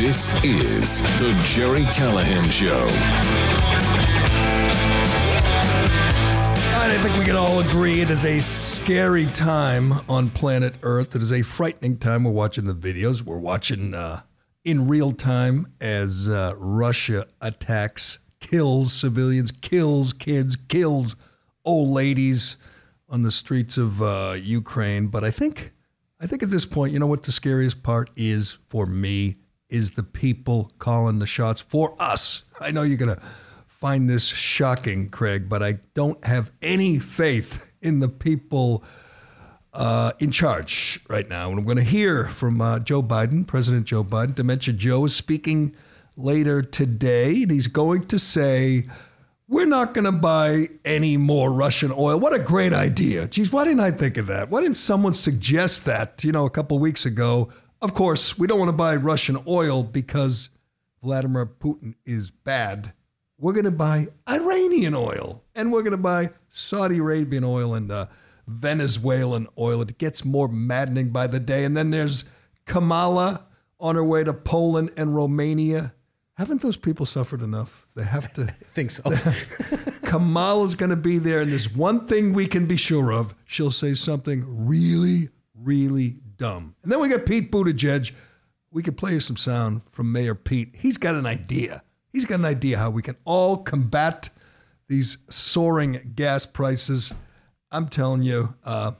This is the Jerry Callahan Show. I think we can all agree it is a scary time on planet Earth. It is a frightening time. We're watching the videos. We're watching uh, in real time as uh, Russia attacks, kills civilians, kills kids, kills old ladies on the streets of uh, Ukraine. But I think, I think at this point, you know what the scariest part is for me is the people calling the shots for us. I know you're gonna find this shocking, Craig, but I don't have any faith in the people uh, in charge right now. And I'm going to hear from uh, Joe Biden, President Joe Biden. Dementia Joe is speaking later today, and he's going to say, We're not going to buy any more Russian oil. What a great idea. Geez, why didn't I think of that? Why didn't someone suggest that, you know, a couple weeks ago? Of course, we don't want to buy Russian oil because Vladimir Putin is bad we're going to buy Iranian oil and we're going to buy Saudi Arabian oil and uh, Venezuelan oil. It gets more maddening by the day. And then there's Kamala on her way to Poland and Romania. Haven't those people suffered enough? They have to. I think so. Kamala's going to be there, and there's one thing we can be sure of: she'll say something really, really dumb. And then we got Pete Buttigieg. We could play you some sound from Mayor Pete. He's got an idea. He's got an idea how we can all combat these soaring gas prices. I'm telling you, uh,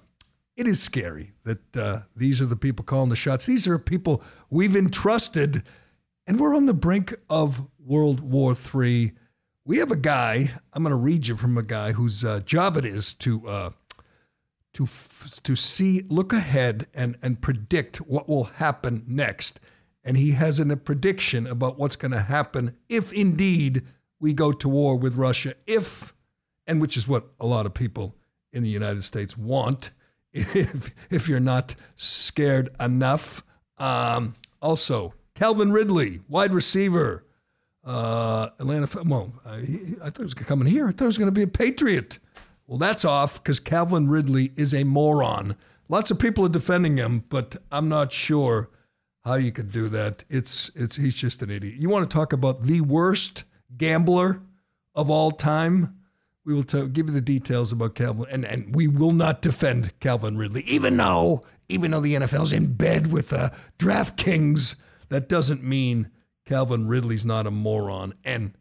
it is scary that uh, these are the people calling the shots. These are people we've entrusted, and we're on the brink of World War III. We have a guy. I'm going to read you from a guy whose uh, job it is to uh, to to see, look ahead, and and predict what will happen next and he has an, a prediction about what's going to happen if indeed we go to war with Russia. If, and which is what a lot of people in the United States want, if, if you're not scared enough. Um, also, Calvin Ridley, wide receiver, uh, Atlanta. Well, I, I thought he was coming here. I thought he was going to be a Patriot. Well, that's off because Calvin Ridley is a moron. Lots of people are defending him, but I'm not sure how you could do that. It's it's he's just an idiot. You want to talk about the worst gambler of all time? We will tell, give you the details about Calvin, and and we will not defend Calvin Ridley, even though even though the NFL's in bed with uh, DraftKings. That doesn't mean Calvin Ridley's not a moron. And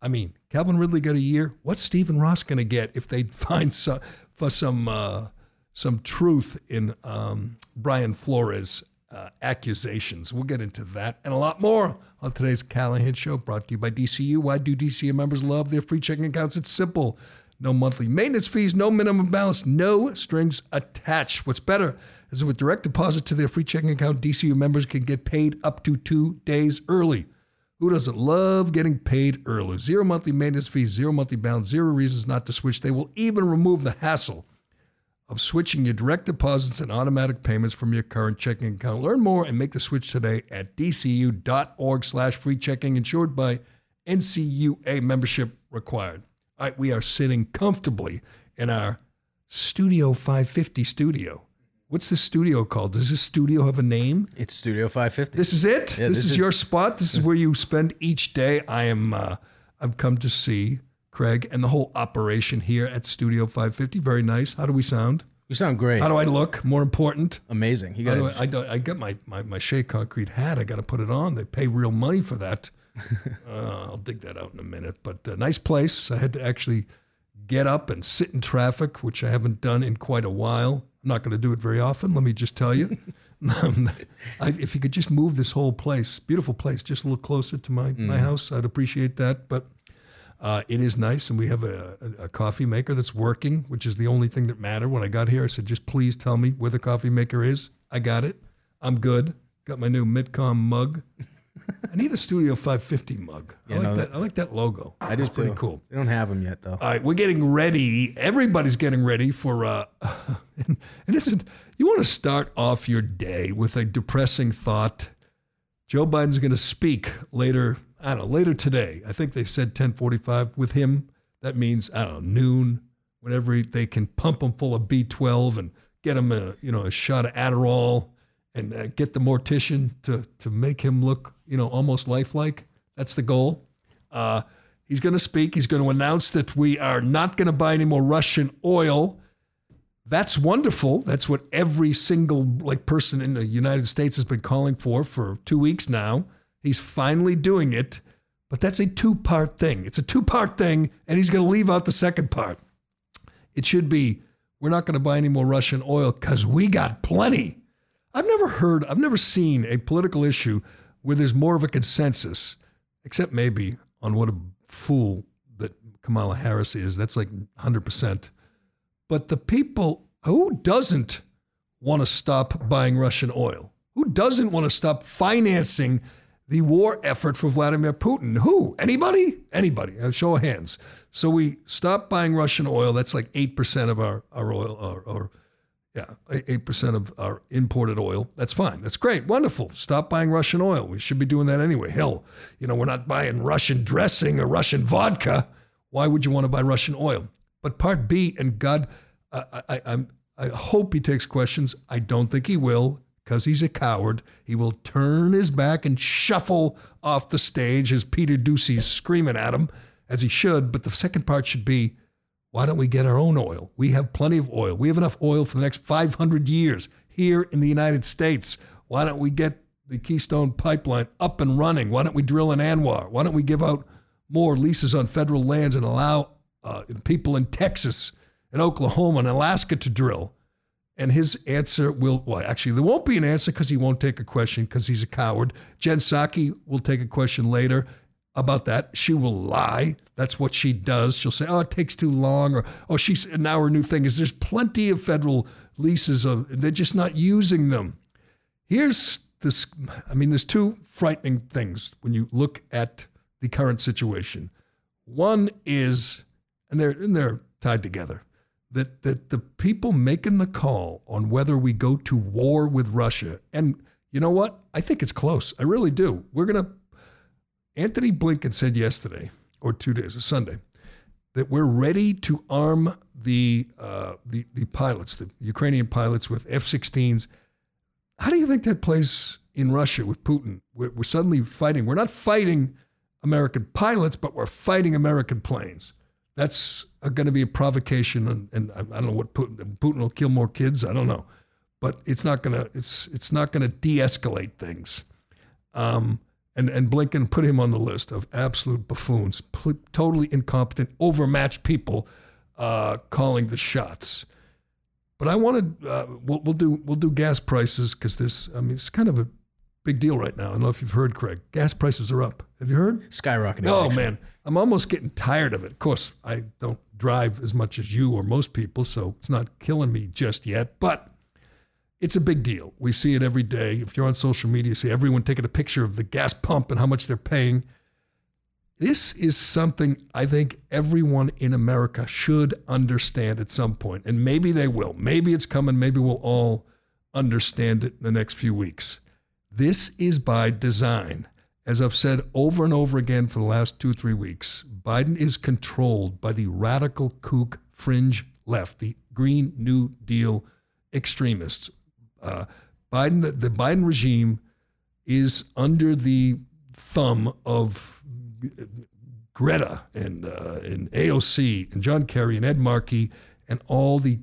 I mean, Calvin Ridley got a year. What's Stephen Ross going to get if they find some for some uh, some truth in um, Brian Flores uh, accusations. We'll get into that and a lot more on today's Callahan Show, brought to you by DCU. Why do DCU members love their free checking accounts? It's simple. No monthly maintenance fees, no minimum balance, no strings attached. What's better that with direct deposit to their free checking account, DCU members can get paid up to two days early. Who doesn't love getting paid early? Zero monthly maintenance fees, zero monthly balance, zero reasons not to switch. They will even remove the hassle of switching your direct deposits and automatic payments from your current checking account. Learn more and make the switch today at dcu.org slash free checking, insured by NCUA membership required. All right, we are sitting comfortably in our Studio 550 studio. What's the studio called? Does this studio have a name? It's Studio 550. This is it. Yeah, this, this is, is- your spot. This is where you spend each day. I am. Uh, I've come to see Craig and the whole operation here at Studio 550. Very nice. How do we sound? You sound great. How do I look? More important. Amazing. You got I, I, I got my, my, my Shea Concrete hat. I got to put it on. They pay real money for that. uh, I'll dig that out in a minute. But uh, nice place. I had to actually get up and sit in traffic, which I haven't done in quite a while. I'm not going to do it very often. Let me just tell you. Um, I, if you could just move this whole place, beautiful place, just a little closer to my, my house, I'd appreciate that. But uh, it is nice, and we have a, a, a coffee maker that's working, which is the only thing that mattered. When I got here, I said, just please tell me where the coffee maker is. I got it. I'm good. Got my new Midcom mug. I need a Studio 550 mug. I Yeah, like no, that. I like that logo. I do It's pretty too. cool. They don't have them yet though. All right, we're getting ready. Everybody's getting ready for uh and, and isn't you want to start off your day with a depressing thought. Joe Biden's going to speak later, I don't know, later today. I think they said 10:45 with him. That means I don't know, noon, whenever they can pump him full of B12 and get him a, you know, a shot of Adderall and uh, get the mortician to to make him look, you know, almost lifelike. That's the goal. Uh, he's going to speak. He's going to announce that we are not going to buy any more Russian oil. That's wonderful. That's what every single like person in the United States has been calling for for two weeks now. He's finally doing it, but that's a two-part thing. It's a two-part thing, and he's going to leave out the second part. It should be we're not going to buy any more Russian oil because we got plenty. I've never heard, I've never seen a political issue where there's more of a consensus, except maybe on what a fool that Kamala Harris is. That's like 100%. But the people, who doesn't want to stop buying Russian oil? Who doesn't want to stop financing the war effort for Vladimir Putin? Who? Anybody? Anybody? A show of hands. So we stop buying Russian oil. That's like 8% of our, our oil, or, or yeah, eight percent of our imported oil. That's fine. That's great. Wonderful. Stop buying Russian oil. We should be doing that anyway. Hell, you know, we're not buying Russian dressing or Russian vodka. Why would you want to buy Russian oil? But part B, and God, I, I, I'm, I hope he takes questions. I don't think he will because he's a coward. He will turn his back and shuffle off the stage as Peter Doocy's screaming at him, as he should. But the second part should be, why don't we get our own oil? We have plenty of oil. We have enough oil for the next 500 years here in the United States. Why don't we get the Keystone Pipeline up and running? Why don't we drill in ANWR? Why don't we give out more leases on federal lands and allow uh, people in Texas and Oklahoma and Alaska to drill? And his answer will, well, actually, there won't be an answer because he won't take a question because he's a coward. Jen Psaki will take a question later about that. She will lie. That's what she does. She'll say, "Oh, it takes too long," or "Oh, she's now her new thing is there's plenty of federal leases of they're just not using them." Here's this. I mean, there's two frightening things when you look at the current situation. One is, and they're and they're tied together. That that the people making the call on whether we go to war with Russia, and you know what? I think it's close. I really do. We're gonna Antony Blinken said yesterday, or two days, or Sunday, that we're ready to arm the, uh, the, the pilots, the Ukrainian pilots, with F 16s. How do you think that plays in Russia with Putin? We're, we're suddenly fighting. We're not fighting American pilots, but we're fighting American planes. That's going to be a provocation, and, and I I don't know what Putin. Putin will kill more kids. I don't know, but it's not going to. It's it's not going to de-escalate things. Um, and, and Blinken put him on the list of absolute buffoons, pl- totally incompetent, overmatched people uh, calling the shots. But I wanted uh, we'll, we'll do we'll do gas prices because this I mean it's kind of a big deal right now. I don't know if you've heard, Craig. Gas prices are up. Have you heard? Skyrocketing. Oh actually. man, I'm almost getting tired of it. Of course, I don't drive as much as you or most people, so it's not killing me just yet. But it's a big deal. We see it every day. If you're on social media, you see everyone taking a picture of the gas pump and how much they're paying. This is something I think everyone in America should understand at some point. point, and maybe they will. Maybe it's coming. Maybe we'll all understand it in the next few weeks. This is by design. As I've said over and over again for the last two, three weeks, Biden is controlled by the radical kook fringe left, the Green New Deal extremists. Uh, Biden, the, the Biden regime is under the thumb of Greta and uh, and AOC and John Kerry and Ed Markey and all the,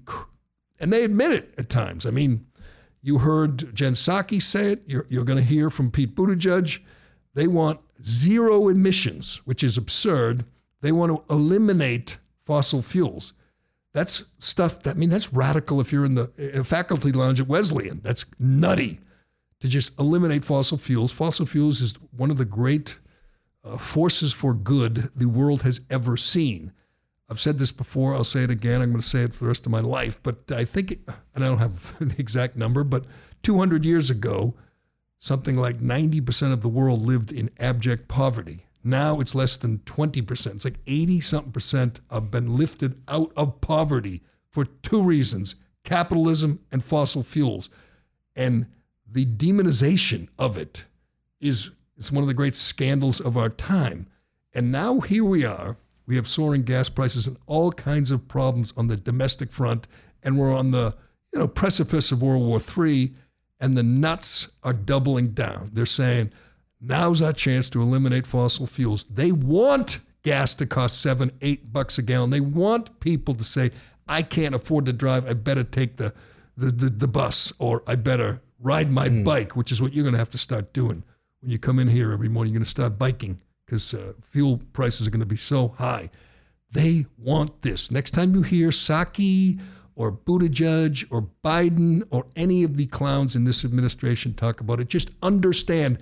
and they admit it at times. I mean, you heard Jen Psaki say it. You're, you're going to hear from Pete Buttigieg. They want zero emissions, which is absurd. They want to eliminate fossil fuels. That's stuff that, I mean, that's radical if you're in the faculty lounge at Wesleyan. That's nutty to just eliminate fossil fuels. Fossil fuels is one of the great uh, forces for good the world has ever seen. I've said this before. I'll say it again. I'm going to say it for the rest of my life. But I think, and I don't have the exact number, but 200 years ago, something like 90% of the world lived in abject poverty. Now it's less than 20%. It's like 80 something percent have been lifted out of poverty for two reasons capitalism and fossil fuels. And the demonization of it is, is one of the great scandals of our time. And now here we are. We have soaring gas prices and all kinds of problems on the domestic front. And we're on the you know, precipice of World War III. And the nuts are doubling down. They're saying, now's our chance to eliminate fossil fuels. They want gas to cost seven, eight bucks a gallon. They want people to say, I can't afford to drive. I better take the, the, the, the bus or I better ride my mm. bike, which is what you're going to have to start doing. When you come in here every morning, you're going to start biking because uh, fuel prices are going to be so high. They want this. Next time you hear Psaki or Buttigieg or Biden or any of the clowns in this administration talk about it, just understand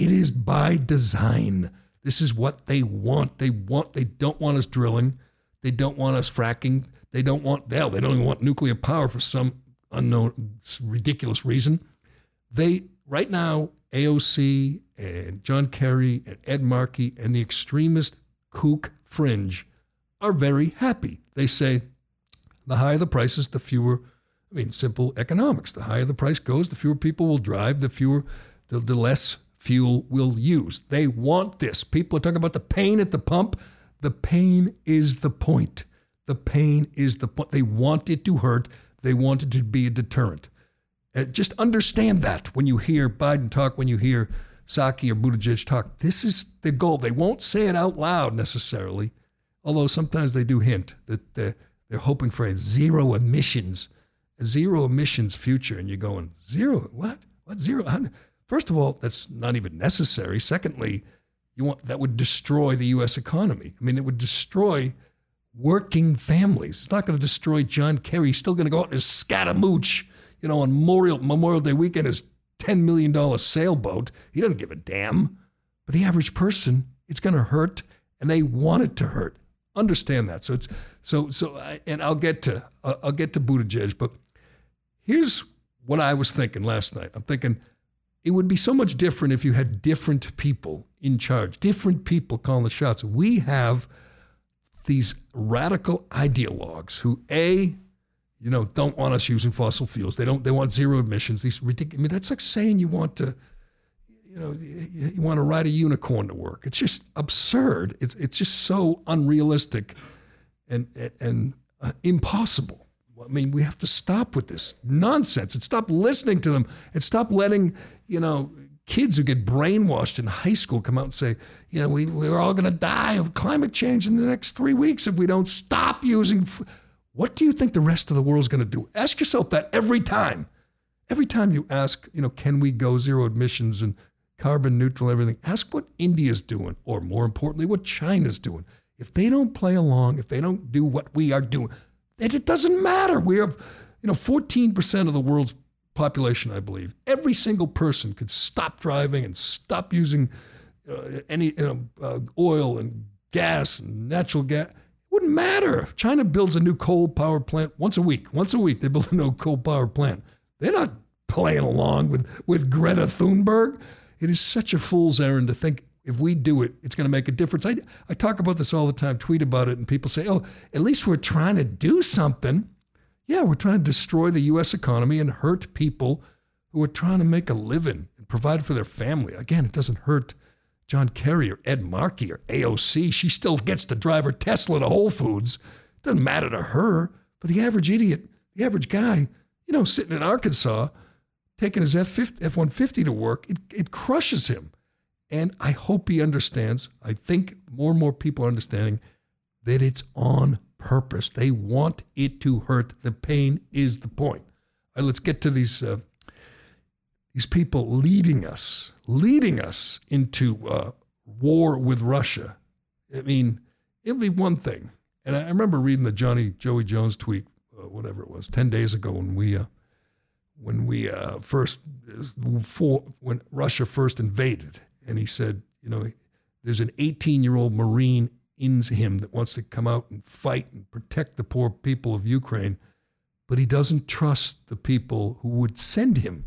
it is by design. This is what they want. They want. They don't want us drilling. They don't want us fracking. They don't want hell. They don't even want nuclear power for some unknown ridiculous reason. They right now AOC and John Kerry and Ed Markey and the extremist kook fringe are very happy. They say the higher the prices, the fewer. I mean, simple economics. The higher the price goes, the fewer people will drive, the fewer, the, the less fuel will use. They want this. People are talking about the pain at the pump. The pain is the point. The pain is the point. They want it to hurt. They want it to be a deterrent. Uh, just understand that when you hear Biden talk, when you hear Psaki or Buttigieg talk. This is the goal. They won't say it out loud necessarily, although sometimes they do hint that they're, they're hoping for a zero emissions, a zero emissions future. And you're going, zero? What? What zero? First of all, that's not even necessary. Secondly, you want that would destroy the U.S. economy. I mean, it would destroy working families. It's not going to destroy John Kerry. He's still going to go out and scatamooch, you know, on Memorial, Memorial Day weekend, his $10 million sailboat. He doesn't give a damn. But the average person, it's going to hurt, and they want it to hurt. Understand that. So it's so so. I, and I'll get to I'll get to Buttigieg, but here's what I was thinking last night. I'm thinking it would be so much different if you had different people in charge, different people calling the shots. We have these radical ideologues who a you know don't want us using fossil fuels. They don't they want zero emissions. These ridiculous i mean that's like saying you want to you know you, want to ride a unicorn to work. It's just absurd. It's it's just so unrealistic and and, and uh, impossible I mean, we have to stop with this nonsense and stop listening to them and stop letting, you know, kids who get brainwashed in high school come out and say, you know, we, we're all going to die of climate change in the next three weeks if we don't stop using. F-. What do you think the rest of the world's going to do? Ask yourself that every time. Every time you ask, you know, can we go zero emissions and carbon neutral, everything, ask what India's doing, or more importantly, what China's doing. If they don't play along, if they don't do what we are doing, it doesn't matter. We have, you know, 14% of the world's population, I believe, every single person could stop driving and stop using uh, any you know, uh, oil and gas and natural gas. It wouldn't matter. China builds a new coal power plant once a week. Once a week, they build a new coal power plant. They're not playing along with, with Greta Thunberg. It is such a fool's errand to think if we do it, it's going to make a difference. I, I talk about this all the time, tweet about it, and people say, oh, at least we're trying to do something. Yeah, we're trying to destroy the U.S. economy and hurt people who are trying to make a living and provide for their family. Again, it doesn't hurt John Kerry or Ed Markey or AOC. She still gets to drive her Tesla to Whole Foods. It doesn't matter to her. But the average idiot, the average guy, you know, sitting in Arkansas, taking his F 150 to work, it, it crushes him. And I hope he understands. I think more and more people are understanding that it's on purpose. They want it to hurt. The pain is the point. All right, let's get to these uh, these people leading us, leading us into uh, war with Russia. I mean, it'll be one thing. And I remember reading the Johnny Joey Jones tweet, uh, whatever it was, ten days ago when we uh, when we uh, first for, when Russia first invaded, and he said, you know, there's an 18 year old Marine in him that wants to come out and fight and protect the poor people of Ukraine, but he doesn't trust the people who would send him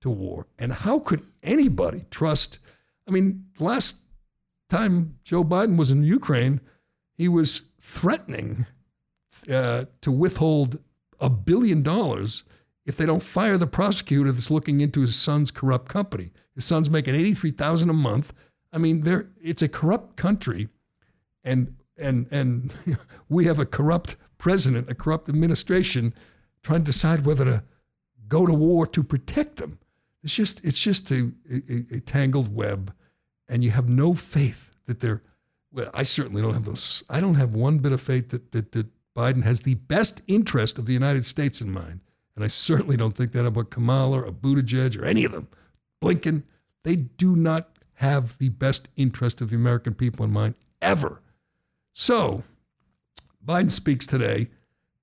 to war. And how could anybody trust? I mean, last time Joe Biden was in Ukraine, he was threatening uh, to withhold a billion dollars if they don't fire the prosecutor that's looking into his son's corrupt company. His son's making eighty-three thousand a month. I mean, there it's a corrupt country, and and and we have a corrupt president, a corrupt administration, trying to decide whether to go to war to protect them. It's just it's just a, a, a tangled web, and you have no faith that they're. Well, I certainly don't have those. I don't have one bit of faith that that, that Biden has the best interest of the United States in mind, and I certainly don't think that about Kamala or Buttigieg or any of them. Blinken, they do not have the best interest of the American people in mind ever. So, Biden speaks today.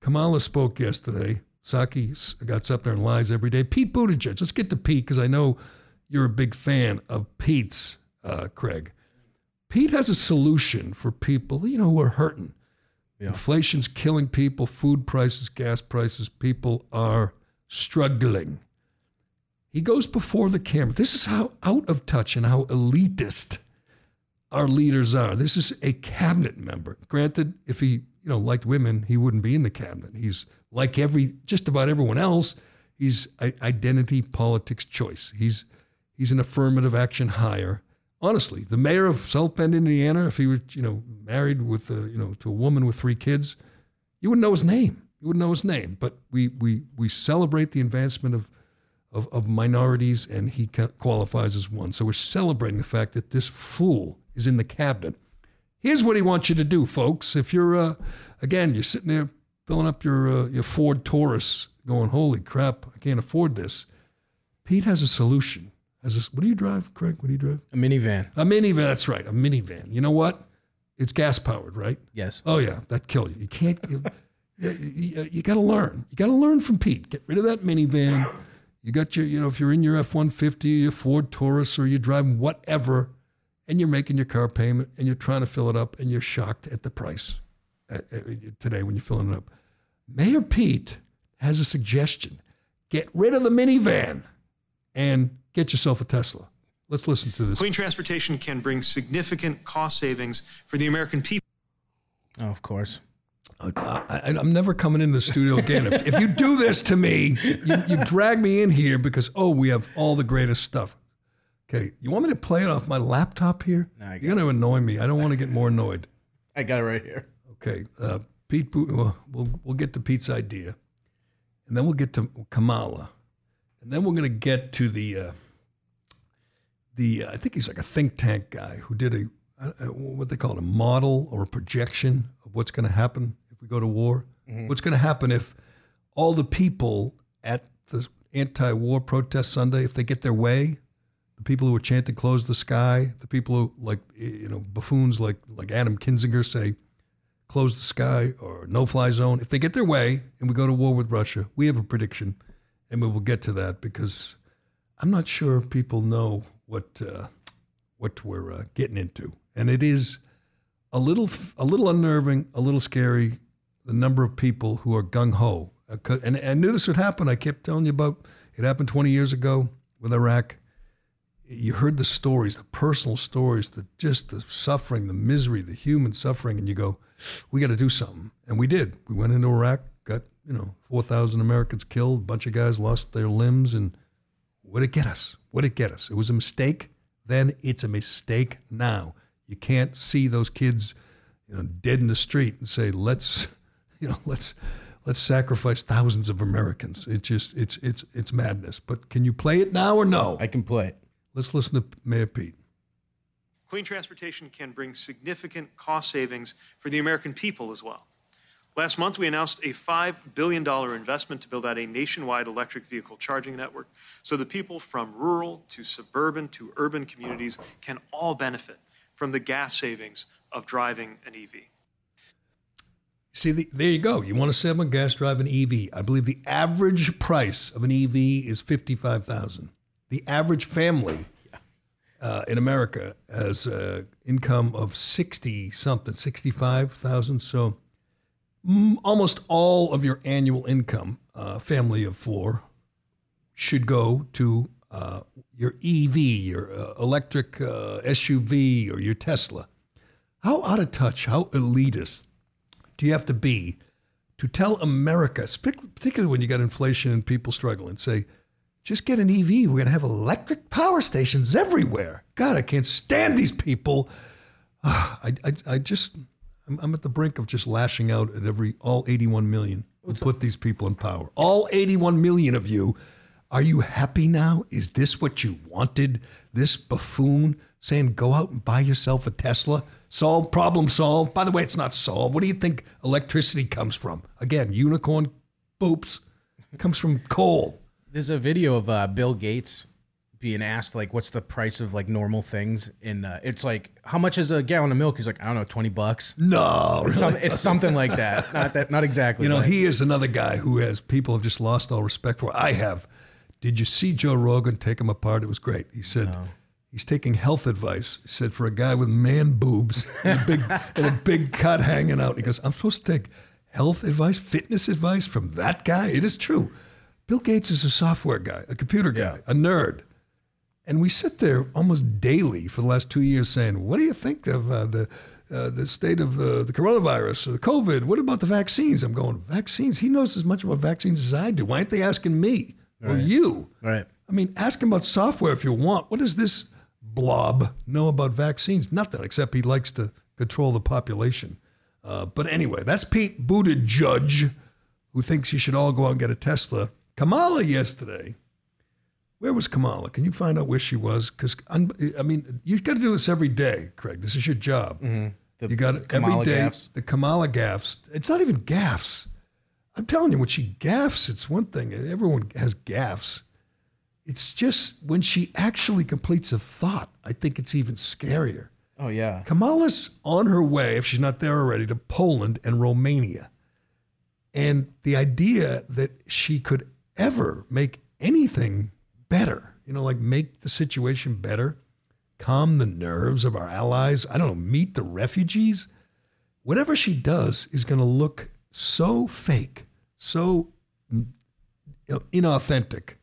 Kamala spoke yesterday. Psaki got up there and lies every day. Pete Buttigieg. Let's get to Pete because I know you're a big fan of Pete's, uh, Craig. Pete has a solution for people, you know, who are hurting. Yeah. Inflation's killing people, food prices, gas prices, people are struggling. He goes before the camera. This is how out of touch and how elitist our leaders are. This is a cabinet member. Granted, if he, you know, liked women, he wouldn't be in the cabinet. He's like every just about everyone else, he's identity politics choice. He's he's an affirmative action hire. Honestly, the mayor of South Bend, Indiana, if he were you know married with a, you know to a woman with three kids, you wouldn't know his name. You wouldn't know his name. But we we we celebrate the advancement of of, of minorities, and he qualifies as one. So we're celebrating the fact that this fool is in the cabinet. Here's what he wants you to do, folks. If you're uh, again, you're sitting there filling up your uh, your Ford Taurus, going, "Holy crap, I can't afford this." Pete has a solution. Has a, what do you drive, Craig? What do you drive? A minivan. A minivan. That's right, a minivan. You know what? It's gas powered, right? Yes. Oh yeah, that kill you. You can't. You, you, you, you got to learn. You got to learn from Pete. Get rid of that minivan. You got your, you know, if you're in your F 150, your Ford Taurus, or you're driving whatever, and you're making your car payment and you're trying to fill it up and you're shocked at the price uh, uh, today when you're filling it up. Mayor Pete has a suggestion get rid of the minivan and get yourself a Tesla. Let's listen to this. Clean transportation can bring significant cost savings for the American people. Oh, of course. I, am never coming into the studio again. If, if you do this to me, you, you, drag me in here because, oh, we have all the greatest stuff. Okay, you want me to play it off my laptop here? No, You're going to annoy me. I don't want to get more annoyed. I got it right here. Okay, uh, Pete, we'll, we'll, we'll get to Pete's idea, and then we'll get to Kamala, and then we're going to get to the uh, the uh, I think he's like a think tank guy who did a, what they call it a model or a projection of what's going to happen we go to war. Mm-hmm. What's going to happen if all the people at the anti-war protest Sunday, if they get their way, the people who are chanting "Close the sky," the people who like you know buffoons like like Adam Kinzinger say "Close the sky" or "No fly zone." If they get their way and we go to war with Russia, we have a prediction, and we will get to that because I'm not sure people know what uh, what we're uh, getting into, and it is a little a little unnerving, a little scary. The number of people who are gung ho, and I knew this would happen. I kept telling you about it happened 20 years ago with Iraq you heard the stories, the personal stories, the just the suffering, the misery, the human suffering, and you go, we got to do something, and we did. We went into Iraq, got you know four thousand Americans killed, a bunch of guys lost their limbs, and what did it get us? What did it get us? It was a mistake. Then it's a mistake now. You can't see those kids, you know, dead in the street and say, let's, you know, let's let's sacrifice thousands of Americans. It's just it's it's it's madness. But can you play it now or no? I can play it. Let's listen to Mayor Pete. Clean transportation can bring significant cost savings for the American people as well. Last month, we announced a $5 billion investment to build out a nationwide electric vehicle charging network so that people from rural to suburban to urban communities can all benefit from the gas savings of driving an EV. See, the, there you go. You want to save on gas drive an EV. I believe the average price of an EV is 55000 the average family uh, in America has an income of 60 something, 65,000. So almost all of your annual income, uh, family of four, should go to uh, your EV, your uh, electric uh, SUV, or your Tesla. How out of touch, how elitist do you have to be to tell America, particularly when you got inflation and people struggling, say, just get an EV. We're going to have electric power stations everywhere. God, I can't stand these people. Ah, I, I, I just, I'm, I'm at the brink of just lashing out at every, all 81 million who put these people in power. All 81 million of you. Are you happy now? Is this what you wanted? This buffoon saying, go out and buy yourself a Tesla? Solved, problem solved. By the way, it's not solved. What do you think electricity comes from? Again, unicorn boops comes from coal. There's a video of uh, Bill Gates being asked like, "What's the price of like normal things?" And uh, it's like, "How much is a gallon of milk?" He's like, "I don't know, twenty bucks." No, It's, really. some, it's something like that. Not that, not exactly. You know, he is another guy who has people have just lost all respect for. I have. Did you see Joe Rogan take him apart? It was great. He said he's taking health advice. He said for a guy with man boobs and a big and a big cut hanging out. He goes, I'm supposed to take health advice, fitness advice from that guy. It is true. Bill Gates is a software guy, a computer guy, Yeah. a nerd. And we sit there almost daily for the last two years saying, "What do you think of uh, the uh, the state of the, the coronavirus, or COVID? What about the vaccines?" I'm going, "Vaccines? He knows as much about vaccines as I do. Why aren't they asking me or you?" right. I mean, ask him about software if you want. What is this blob know about vaccines? Nothing, except he likes to control the population. Uh, but anyway, that's Pete Buttigieg, who thinks you should all go out and get a Tesla. Kamala yesterday. Where was Kamala? Can you find out where she was? Because I mean, you got to do this every day, Craig. This is your job. The You got it every day. gaffes. The Kamala gaffs. It's not even gaffs. I'm telling you, when she gaffs, it's one thing. Everyone has gaffs. It's just when she actually completes a thought, I think it's even scarier. Oh yeah. Kamala's on her way, if she's not there already, to Poland and Romania. And the idea that she could ever make anything better, you know, like make the situation better, calm the nerves of our allies, I don't know, meet the refugees, whatever she does is going to look so fake, so mm, inauthentic.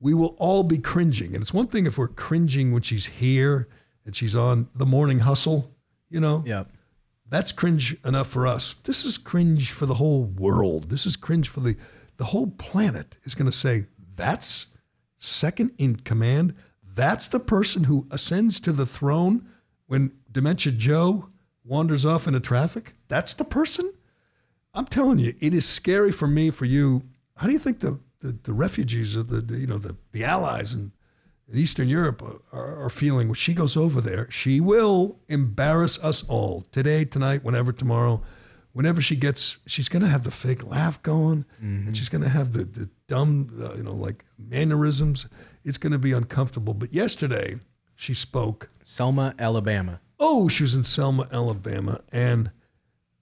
We will all be cringing. And it's one thing if we're cringing when she's here and she's on the morning hustle, you know, Yep. that's cringe enough for us. This is cringe for the whole world. This is cringe for the the whole planet is going to say that's second in command. That's the person who ascends to the throne when dementia Joe wanders off into traffic. That's the person. I'm telling you, it is scary for me, for you. How do you think the the, the refugees of the, the you know the the allies in, in Eastern Europe are, are feeling when she goes over there? She will embarrass us all today, tonight, whenever, tomorrow. Whenever she gets, she's going to have the fake laugh going, and she's going to have the the dumb, uh, you know, like mannerisms. It's going to be uncomfortable. But yesterday, she spoke Selma, Alabama. oh, she was in Selma, Alabama, and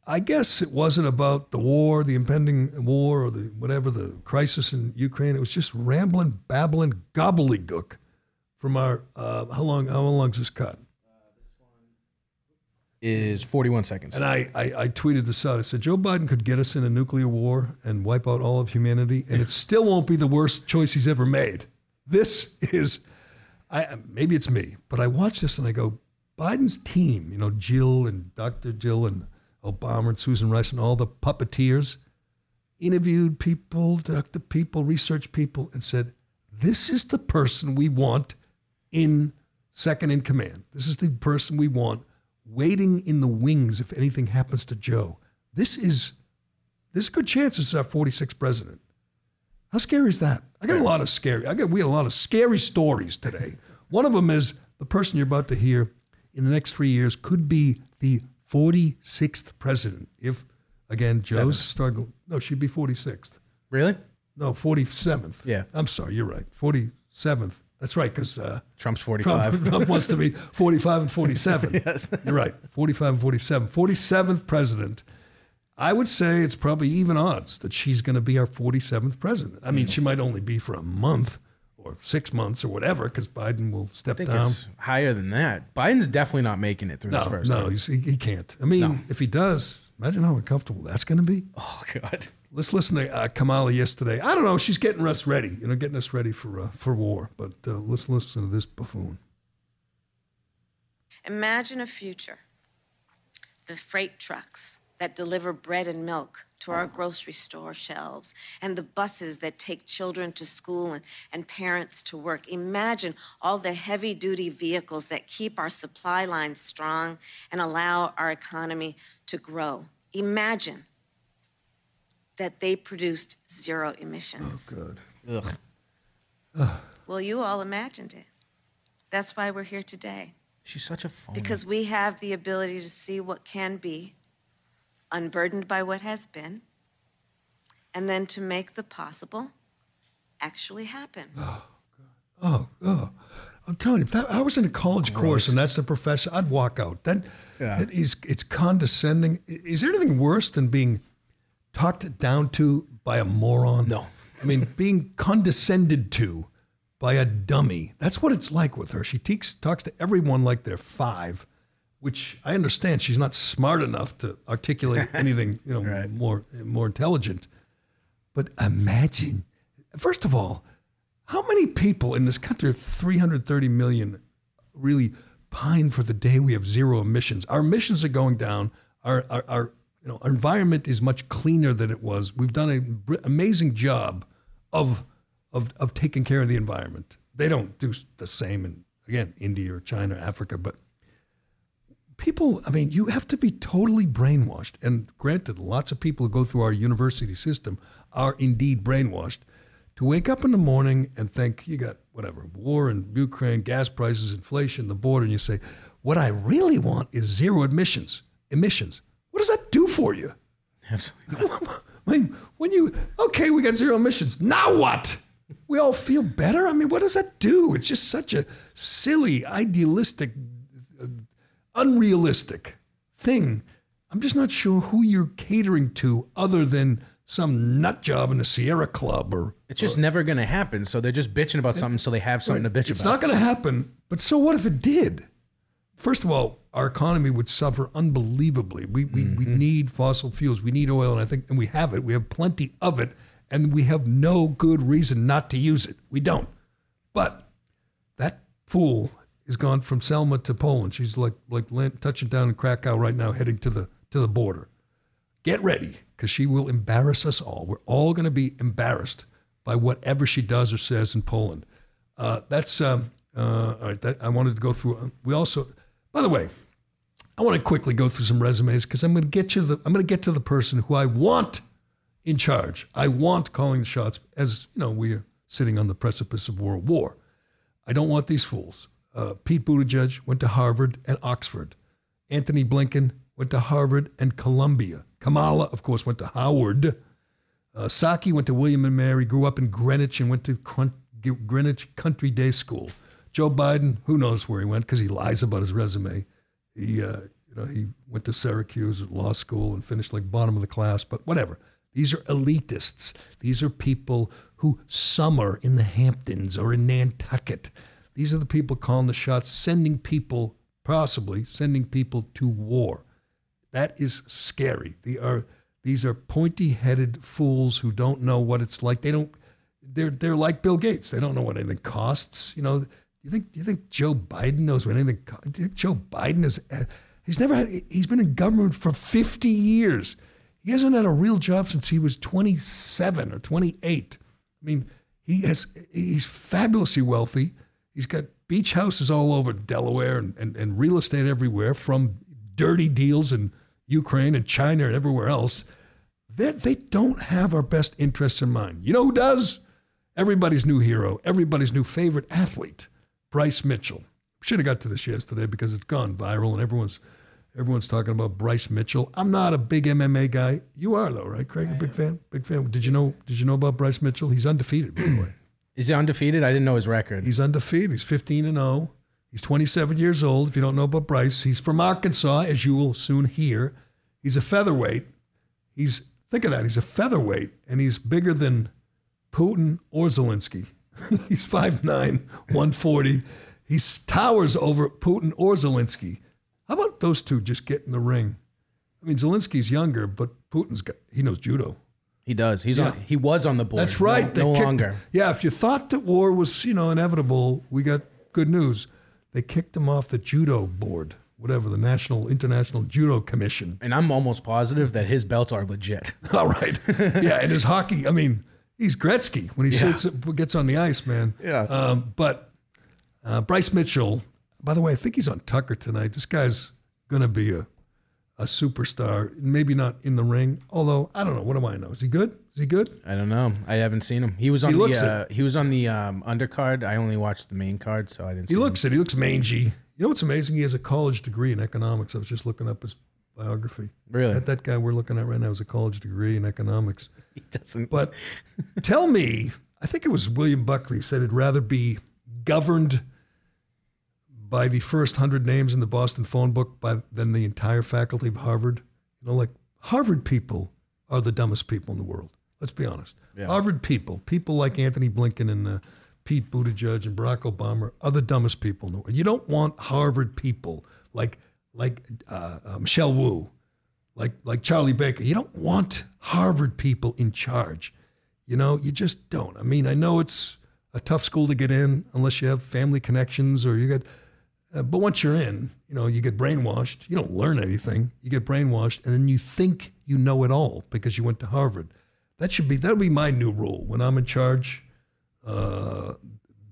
I guess it wasn't about the war, the impending war, or the whatever the crisis in Ukraine. It was just rambling, babbling, gobbledygook from our. Uh, how long? How long is this cut? Is 41 seconds. And I, I, I tweeted this out. I said Joe Biden could get us in a nuclear war and wipe out all of humanity, and it still won't be the worst choice he's ever made. This is, I maybe it's me, but I watch this and I go, Biden's team, you know, Jill and Dr. Jill and Obama and Susan Rice and all the puppeteers, interviewed people, Dr. people, research people, and said, this is the person we want in second in command. This is the person we want waiting in the wings if anything happens to Joe. This is there's a good chance this is our 46th president. How scary is that? I got a lot of scary. I got we had a lot of scary stories today. One of them is the person you're about to hear in the next three years could be the 46th president. If again Joe's struggle, no, she'd be 46th. really? No, 47th. Yeah. I'm sorry, you're right. 47th. That's right, because uh, Trump's 45. Trump wants to be 45 and 47. Yes. You're right. 45 and 47. 47th president. I would say it's probably even odds that she's going to be our 47th president. I mean, she might only be for a month or six months or whatever because Biden will step I think down. it's higher than that. Biden's definitely not making it through No, this first no, time. he's, he, he can't. I mean, if he does, imagine how uncomfortable that's going to be. Oh, God. let's listen to uh, Kamala yesterday. I don't know. She's getting us ready, you know, getting us ready for uh, for war. But uh, let's listen to this buffoon. Imagine a future. The freight trucks that deliver bread and milk to our grocery store shelves, and the buses that take children to school and, and parents to work. Imagine all the heavy duty vehicles that keep our supply lines strong and allow our economy to grow. Imagine that they produced zero emissions. Oh, Ugh. Well, you all imagined it. That's why we're here today. She's such a phone. Because we have the ability to see what can be, unburdened by what has been, and then to make the possible actually happen. Oh, God. oh. Oh. I'm telling you, if that, I was in a college course and that's the professor, I'd walk out. That, Yeah. that is, it's condescending. Is there anything worse than being talked down to by a moron? No. I mean, being condescended to by a dummy. That's what it's like with her. She teaks, talks to everyone like they're five, which I understand she's not smart enough to articulate anything, you know, Right. more more intelligent. But imagine, first of all, how many people in this country of 330 million really pine for the day we have zero emissions? Our emissions are going down. Our, our, our, you know, our environment is much cleaner than it was. We've done an amazing job of, of, of taking care of the environment. They don't do the same in, again, India or China or Africa, but people, I mean, you have to be totally brainwashed. And granted, lots of people who go through our university system are indeed brainwashed to wake up in the morning and think you got whatever, war in Ukraine, gas prices, inflation, the border, and you say, what I really want is zero emissions. Emissions. What does that do for you? Absolutely. I mean, when you, okay, we got zero emissions. Now what? We all feel better? I mean, what does that do? It's just such a silly, idealistic, unrealistic thing. I'm just not sure who you're catering to other than some nut job in the Sierra Club or. It's just never going to happen. So they're just bitching about something so they have something to bitch it's about. It's not going to happen. But so what if it did? First of all, our economy would suffer unbelievably. We, we, we mm-hmm. need fossil fuels. We need oil, and I think, and we have it. We have plenty of it, and we have no good reason not to use it. We don't. But that fool is gone from Selma to Poland. She's like like touching down in Krakow right now, heading to the to the border. Get ready, because she will embarrass us all. We're all going to be embarrassed by whatever she does or says in Poland. Uh, that's um, uh, all right. That I wanted to go through. We also, by the way, I want to quickly go through some resumes because I'm going to get you the I'm going to get to the person who I want in charge. I want calling the shots. As you know, we're sitting on the precipice of world war. I don't want these fools. Uh, Pete Buttigieg went to Harvard and Oxford. Antony Blinken went to Harvard and Columbia. Kamala, of course, went to Howard. Uh, Psaki went to William and Mary, grew up in Greenwich and went to Greenwich Country Day School. Joe Biden, who knows where he went because he lies about his resume. He, uh, you know, he went to Syracuse law school and finished like bottom of the class, but whatever. These are elitists. These are people who summer in the Hamptons or in Nantucket. These are the people calling the shots, sending people, possibly sending people to war. That is scary. They are these are pointy-headed fools who don't know what it's like. They don't. They're they're like Bill Gates. They don't know what anything costs. You know. You think you think Joe Biden knows what anything? co- do you think Joe Biden is. uh, He's never had. He's been in government for 50 years. He hasn't had a real job since he was 27 or 28. I mean, he has. He's fabulously wealthy. He's got beach houses all over Delaware and, and, and real estate everywhere from dirty deals in Ukraine and China and everywhere else. They, they don't have our best interests in mind. You know who does? Everybody's new hero, everybody's new favorite athlete, Bryce Mitchell. Should have got to this yesterday because it's gone viral and everyone's everyone's talking about Bryce Mitchell. I'm not a big MMA guy. You are though, right, Craig? A big fan. Big fan. Did you know? Did you know about Bryce Mitchell? He's undefeated, by the way. Is he undefeated? I didn't know his record. He's undefeated. He's 15 and 0. He's 27 years old. If you don't know about Bryce, he's from Arkansas, as you will soon hear. He's a featherweight. He's think of that. He's a featherweight, and he's bigger than Putin or Zelensky. he's 5'9", 140. He towers over Putin or Zelensky. How about those two just get in the ring? I mean, Zelensky's younger, but Putin's got he knows judo. He does. He's Yeah. on. He was on the board. That's right. No, They no kicked- longer. Yeah, if you thought that war was, you know, inevitable, we got good news. They kicked him off the judo board, whatever, the National International Judo Commission. And I'm almost positive that his belts are legit. All right. yeah, and his hockey, I mean, he's Gretzky when he Yeah. sits, gets on the ice, man. Yeah. Um, but uh, Bryce Mitchell, by the way, I think he's on Tucker tonight. This guy's going to be a, a superstar. Maybe not in the ring, although I don't know. What do I know? Is he good? Is he good? I don't know. I haven't seen him. He was on He the. looks Uh, he was on the um, undercard. I only watched the main card, so I didn't. He see looks Him. it. He looks mangy. You know what's amazing? He has a college degree in economics. I was just looking up his biography. Really? That, that guy we're looking at right now has a college degree in economics. He doesn't. But tell me, I think it was William Buckley said he'd rather be governed by the first hundred names in the Boston phone book by than the entire faculty of Harvard. You know, like Harvard people are the dumbest people in the world. Let's be honest. Harvard people, people like Antony Blinken and uh, Pete Buttigieg and Barack Obama are the dumbest people in the world. You don't want Harvard people like like uh, uh, Michelle Wu, like like Charlie Baker. You don't want Harvard people in charge. You know, you just don't. I mean, I know it's a tough school to get in unless you have family connections or you get. Uh, but once you're in, you know, you get brainwashed. You don't learn anything. You get brainwashed, and then you think you know it all because you went to Harvard. That should be that'll be my new rule when I'm in charge. Uh,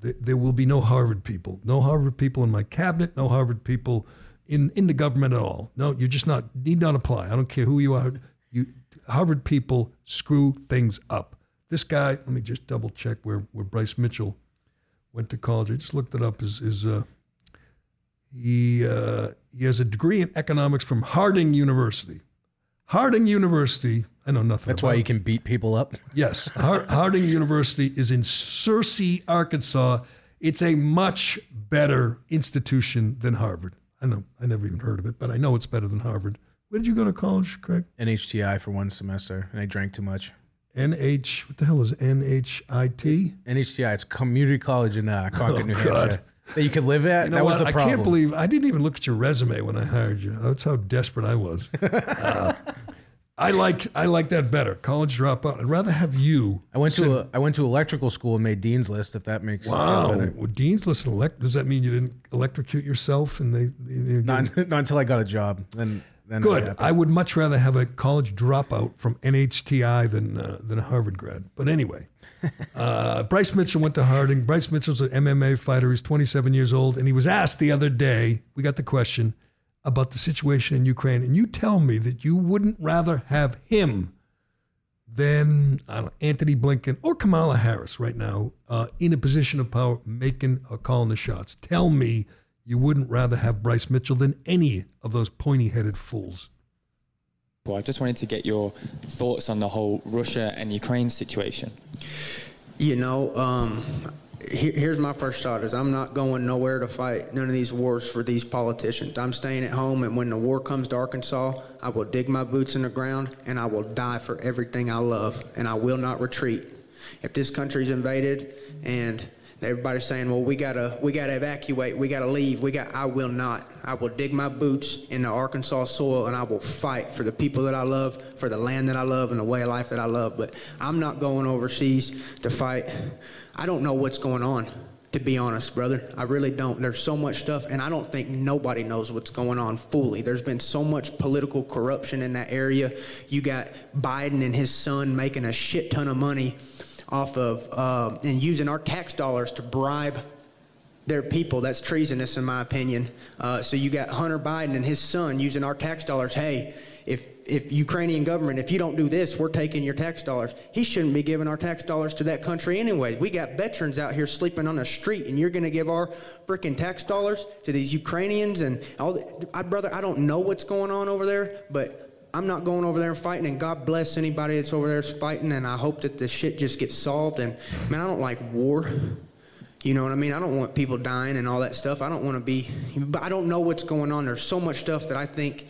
th- there will be no Harvard people, no Harvard people in my cabinet, no Harvard people in in the government at all. No, you're just not need not apply. I don't care who you are. You Harvard people screw things up. This guy, let me just double check where where Bryce Mitchell went to college. I just looked it up. Is is uh, he uh, he has a degree in economics from Harding University. Harding University. I know nothing. That's why you can beat people up. Yes, Harding University is in Searcy, Arkansas. It's a much better institution than Harvard. I know, I never even heard of it, but I know it's better than Harvard. Where did you go to college, Craig? NHTI for one semester, and I drank too much. NH, what the hell is NHIT? NHTI, it's community college in uh, Concord, Oh, New God. Hampshire, that you could live at. You know that was what? the I can't believe I didn't even look at your resume when I hired you. That's how desperate I was. Uh, I like I like that better. College dropout. I'd rather have you. I went to a, I went to electrical school and made dean's list. If that makes you feel Wow. better. Well, Dean's listen. Elect, does that mean you didn't electrocute yourself? And they, they, they Not, not until I got a job. Then then Good. I would much rather have a college dropout from NHTI than uh, than a Harvard grad. But anyway, uh, Bryce Mitchell went to Harding. Bryce Mitchell's an MMA fighter. He's 27 years old, and he was asked the other day. We got the question about the situation in Ukraine, and you tell me that you wouldn't rather have him than know, Antony Blinken or Kamala Harris right now uh, in a position of power, making or calling the shots. Tell me you wouldn't rather have Bryce Mitchell than any of those pointy-headed fools. Well, I just wanted to get your thoughts on the whole Russia and Ukraine situation. You know, um, he- here's my first thought: is I'm not going nowhere to fight none of these wars for these politicians. I'm staying at home, and when the war comes to Arkansas, I will dig my boots in the ground and I will die for everything I love, and I will not retreat. If this country's invaded and everybody's saying, "Well, we gotta, we gotta evacuate, we gotta leave," we got, I will not. I will dig my boots in the Arkansas soil, and I will fight for the people that I love, for the land that I love, and the way of life that I love. But I'm not going overseas to fight. I don't know what's going on, to be honest, brother. I really don't. There's so much stuff, and I don't think nobody knows what's going on fully. There's been so much political corruption in that area. You got Biden and his son making a shit ton of money off of uh, and using our tax dollars to bribe their people. That's treasonous, in my opinion. Uh, so you got Hunter Biden and his son using our tax dollars. Hey, if if Ukrainian government, if you don't do this, we're taking your tax dollars. He shouldn't be giving our tax dollars to that country anyway. We got veterans out here sleeping on the street, and you're going to give our freaking tax dollars to these Ukrainians and all. The, I, brother, I don't know what's going on over there, but. I'm not going over there and fighting, and God bless anybody that's over there fighting, and I hope that the shit just gets solved. And man, I don't like war. You know what I mean? I don't want people dying and all that stuff. I don't want to be, but I don't know what's going on. There's so much stuff that I think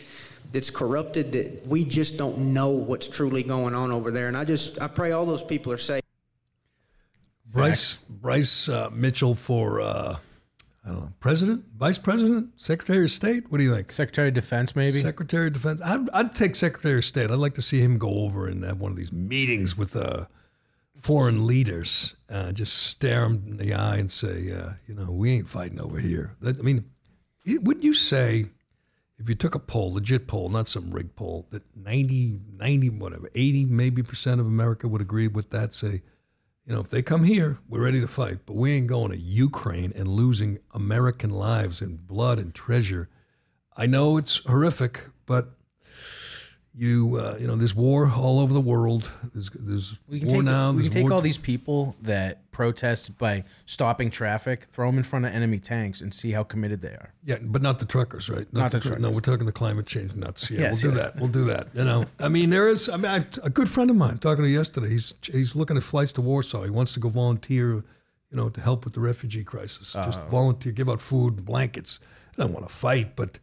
that's corrupted that we just don't know what's truly going on over there. And I just, I pray all those people are safe. Bryce Bryce uh, Mitchell for uh, I don't know, president, vice president, secretary of state. What do you think? Secretary of Defense, maybe. Secretary of Defense. I'd, I'd take Secretary of State. I'd like to see him go over and have one of these meetings with uh, foreign leaders. Uh, just stare them in the eye and say, uh, you know, we ain't fighting over here. That, I mean, it, wouldn't you say if you took a poll, legit poll, not some rigged poll, that 90, 90, whatever, 80 maybe percent of America would agree with that? Say, you know, if they come here, we're ready to fight, but we ain't going to Ukraine and losing American lives and blood and treasure. I know it's horrific, but you, uh, you know, there's war all over the world. There's, there's We can war take now. we can take all these people that protest by stopping traffic, throw them in front of enemy tanks, and see how committed they are. Yeah, but not the truckers, right? Not the tru- truckers. No, we're talking the climate change nuts. Yeah, Yes, we'll do yes. that. We'll do that. You know, I mean, there is. I mean, I, a good friend of mine talking to yesterday. He's he's looking at flights to Warsaw. He wants to go volunteer, you know, to help with the refugee crisis. Just Uh-huh. volunteer, give out food, and blankets. I don't want to fight, but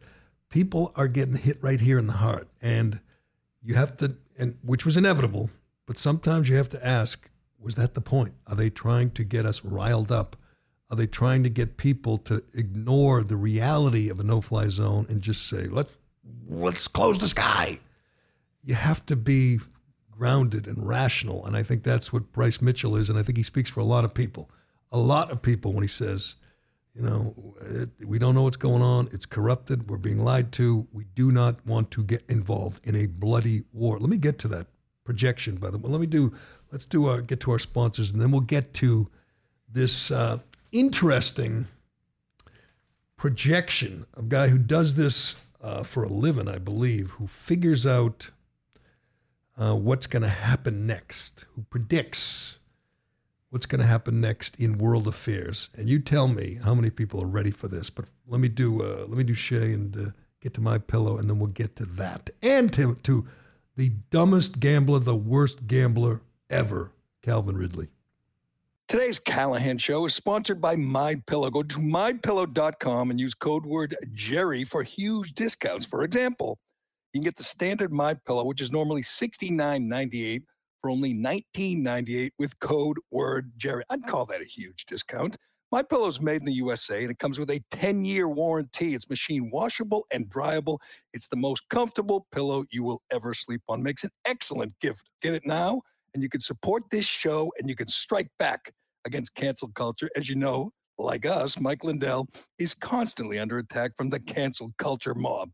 people are getting hit right here in the heart, and you have to, and which was inevitable. But sometimes you have to ask: Was that the point? Are they trying to get us riled up? Are they trying to get people to ignore the reality of a no-fly zone and just say, "Let's let's close the sky"? You have to be grounded and rational, and I think that's what Bryce Mitchell is, and I think he speaks for a lot of people. A lot of people when he says, you know, it, we don't know what's going on. It's corrupted. We're being lied to. We do not want to get involved in a bloody war. Let me get to that projection. By the way, let me do. Let's do our get to our sponsors, and then we'll get to this uh, interesting projection of a guy who does this uh, for a living, I believe, who figures out uh, what's going to happen next, who predicts what's going to happen next in world affairs. And you tell me how many people are ready for this. But let me do uh, let me do Shay and uh, get to my pillow, and then we'll get to that and to, to the dumbest gambler, the worst gambler ever, Calvin Ridley. Today's Callahan Show is sponsored by My Pillow. Go to mypillow.com and use code word Gerry for huge discounts. For example, you can get the standard My Pillow, which is normally $69.98 for only $19.98 with code word Gerry. I'd oh. call that a huge discount. My Pillow is made in the USA and it comes with a 10-year warranty. It's machine washable and dryable. It's the most comfortable pillow you will ever sleep on. Makes an excellent gift. Get it now and you can support this show and you can strike back against cancel culture. As you know, like us, Mike Lindell is constantly under attack from the cancel culture mob.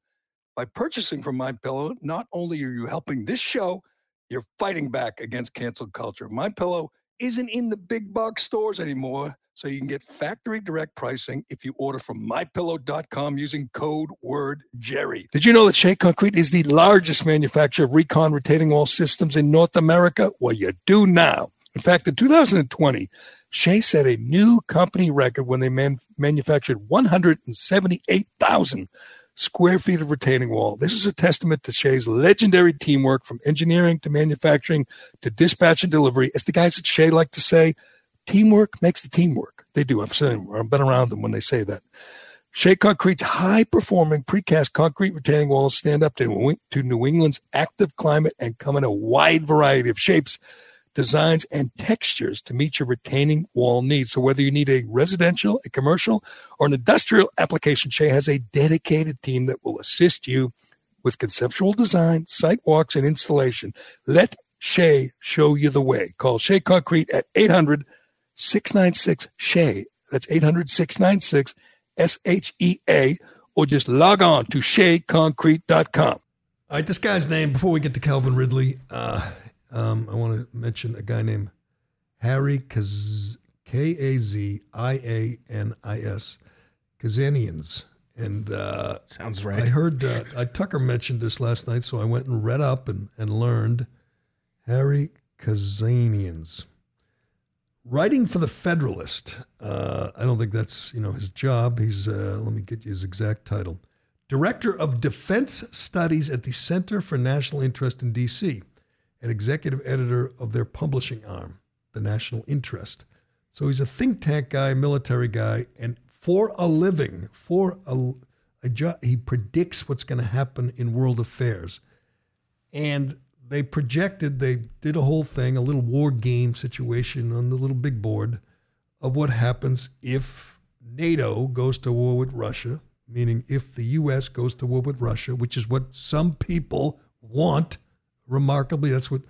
By purchasing from My Pillow, not only are you helping this show, you're fighting back against cancel culture. My Pillow isn't in the big box stores anymore, so you can get factory direct pricing if you order from mypillow.com using code word Gerry. Did you know that Shea Concrete is the largest manufacturer of recon retaining wall systems in North America? Well, you do now. In fact, in 2020, Shea set a new company record when they man- manufactured 178,000 square feet of retaining wall. This is a testament to Shea's legendary teamwork from engineering to manufacturing to dispatch and delivery. As the guys at Shea like to say, teamwork makes the team work. They do. I've seen I've been around them when they say that. Shea Concrete's high performing precast concrete retaining walls stand up to New England's active climate and come in a wide variety of shapes, designs, and textures to meet your retaining wall needs. So, whether you need a residential, a commercial, or an industrial application, Shea has a dedicated team that will assist you with conceptual design, site walks, and installation. Let Shea show you the way. Call Shea Concrete at 800 696 Shea. That's 800 696 S H E A, or just log on to SheaConcrete.com. All right, this guy's name, before we get to Calvin Ridley, uh, um, I want to mention a guy named Harry Kaz- K A Z I A N I S, Kazianis. And uh, Sounds right. I heard uh, uh, Tucker mentioned this last night, so I went and read up and, and learned Harry Kazianis. Writing for the Federalist. Uh, I don't think that's you know his job. He's uh, let me get you his exact title. Director of Defense Studies at the Center for National Interest in D.C. and executive editor of their publishing arm, the National Interest. So he's a think tank guy, military guy, and for a living, for a, a job, he predicts what's going to happen in world affairs. And they projected, they did a whole thing, a little war game situation on the little big board of what happens if NATO goes to war with Russia, meaning if the U.S. goes to war with Russia, which is what some people want, remarkably, that's what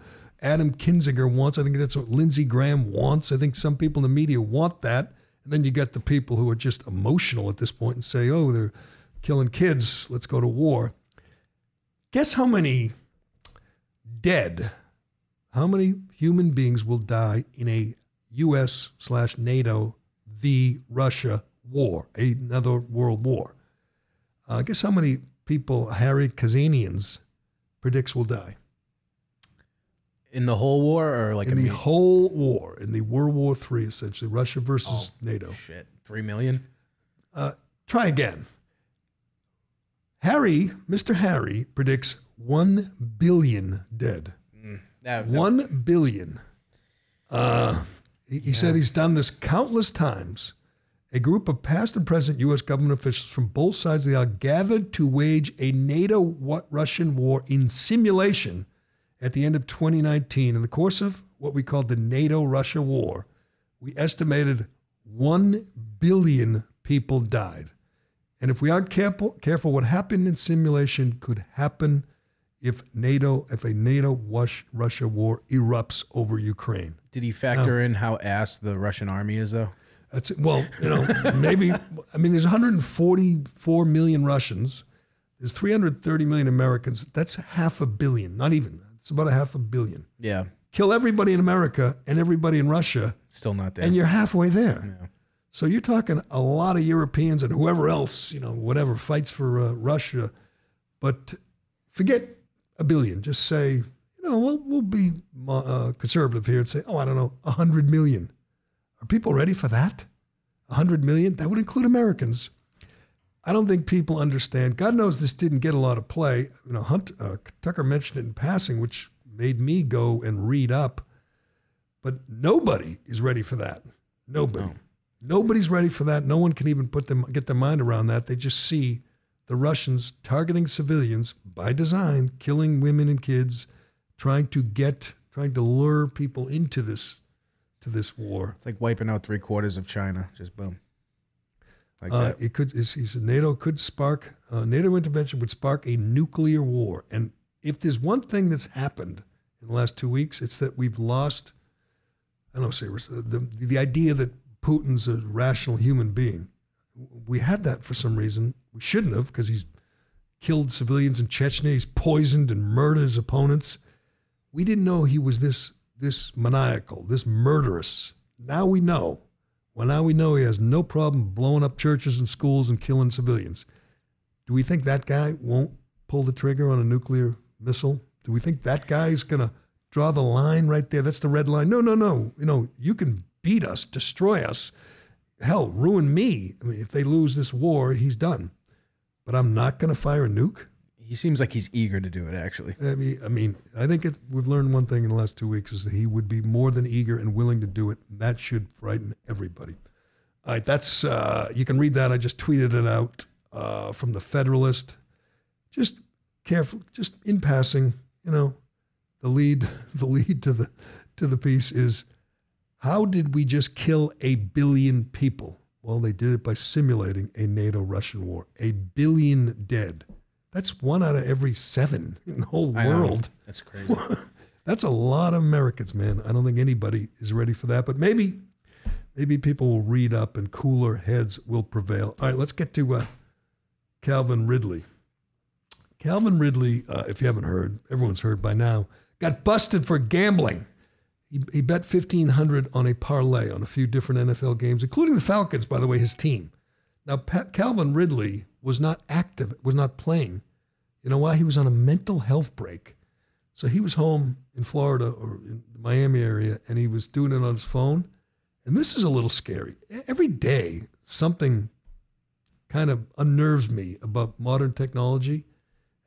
Adam Kinzinger wants. I think that's what Lindsey Graham wants. I think some people in the media want that. And then you get the people who are just emotional at this point and say, oh, they're killing kids. Let's go to war. Guess how many dead, how many human beings will die in a U.S. slash NATO v. Russia war, another world war? Uh, guess how many people Harry Kazianis predicts will die? In the whole war, or like in the whole war, in the World War Three, essentially, Russia versus NATO. shit, three million. Uh, try again. Harry, Mr. Harry, predicts 1 billion dead. That- that- 1 billion. Uh, he he said he's done this countless times. A group of past and present U.S. government officials from both sides of the aisle gathered to wage a NATO Russian war in simulation at the end of 2019. In the course of what we called the NATO Russia war, we estimated 1 billion people died. And if we aren't careful, careful, what happened in simulation could happen if NATO, if a NATO Russia war erupts over Ukraine. Did he factor in how ass the Russian army is, though? That's well, you know, maybe. I mean, there's 144 million Russians. There's 330 million Americans. That's half a billion. Not even. It's about a half a billion. Yeah, Kill everybody in America and everybody in Russia, still not there. and you're halfway there. So you're talking a lot of Europeans and whoever else, you know, whatever fights for uh, Russia. But forget a billion. Just say, you know, we'll, we'll be uh, conservative here and say, oh, I don't know, 100 million. Are people ready for that? 100 million? That would include Americans. I don't think people understand. God knows this didn't get a lot of play. You know, Hunt, uh, Tucker mentioned it in passing, which made me go and read up. But nobody is ready for that. Nobody. Nobody's ready for that. No one can even put them get their mind around that. They just see the Russians targeting civilians by design, killing women and kids, trying to get, trying to lure people into this, to this war. it's like wiping out three quarters of China. Just boom. Like Uh, it could. He said NATO could spark uh, NATO intervention would spark a nuclear war. And if there's one thing that's happened in the last two weeks, it's that we've lost. I don't say the the idea that Putin's a rational human being. We had that for some reason. We shouldn't have because he's killed civilians in Chechnya. He's poisoned and murdered his opponents. We didn't know he was this this maniacal, this murderous. Now we know. Well, now we know he has no problem blowing up churches and schools and killing civilians. Do we think that guy won't pull the trigger on a nuclear missile? Do we think that guy's going to draw the line right there? That's the red line. No, no, no. You know, you can beat us, destroy us, hell, ruin me. I mean, if they lose this war, he's done. But I'm not going to fire a nuke. He seems like he's eager to do it. Actually, I mean, I mean, I think we've learned one thing in the last two weeks is that he would be more than eager and willing to do it. That should frighten everybody. All right, that's uh, you can read that. I just tweeted it out uh, from the Federalist. Just careful, just in passing, you know, the lead, the lead to the to the piece is how did we just kill a billion people? Well, they did it by simulating a NATO-Russian war. A billion dead. That's one out of every seven in the whole I know. world. That's crazy. That's a lot of Americans, man. I don't think anybody is ready for that, but maybe, maybe people will read up and cooler heads will prevail. All right, let's get to uh, Calvin Ridley. Calvin Ridley, uh, if you haven't heard, everyone's heard by now, got busted for gambling. He, he bet fifteen hundred on a parlay on a few different NFL games, including the Falcons, by the way, his team. Now, Pat, Calvin Ridley was not active, was not playing. You know why? He was on a mental health break. So he was home in Florida or in the Miami area, and he was doing it on his phone. And this is a little scary. Every day, something kind of unnerves me about modern technology,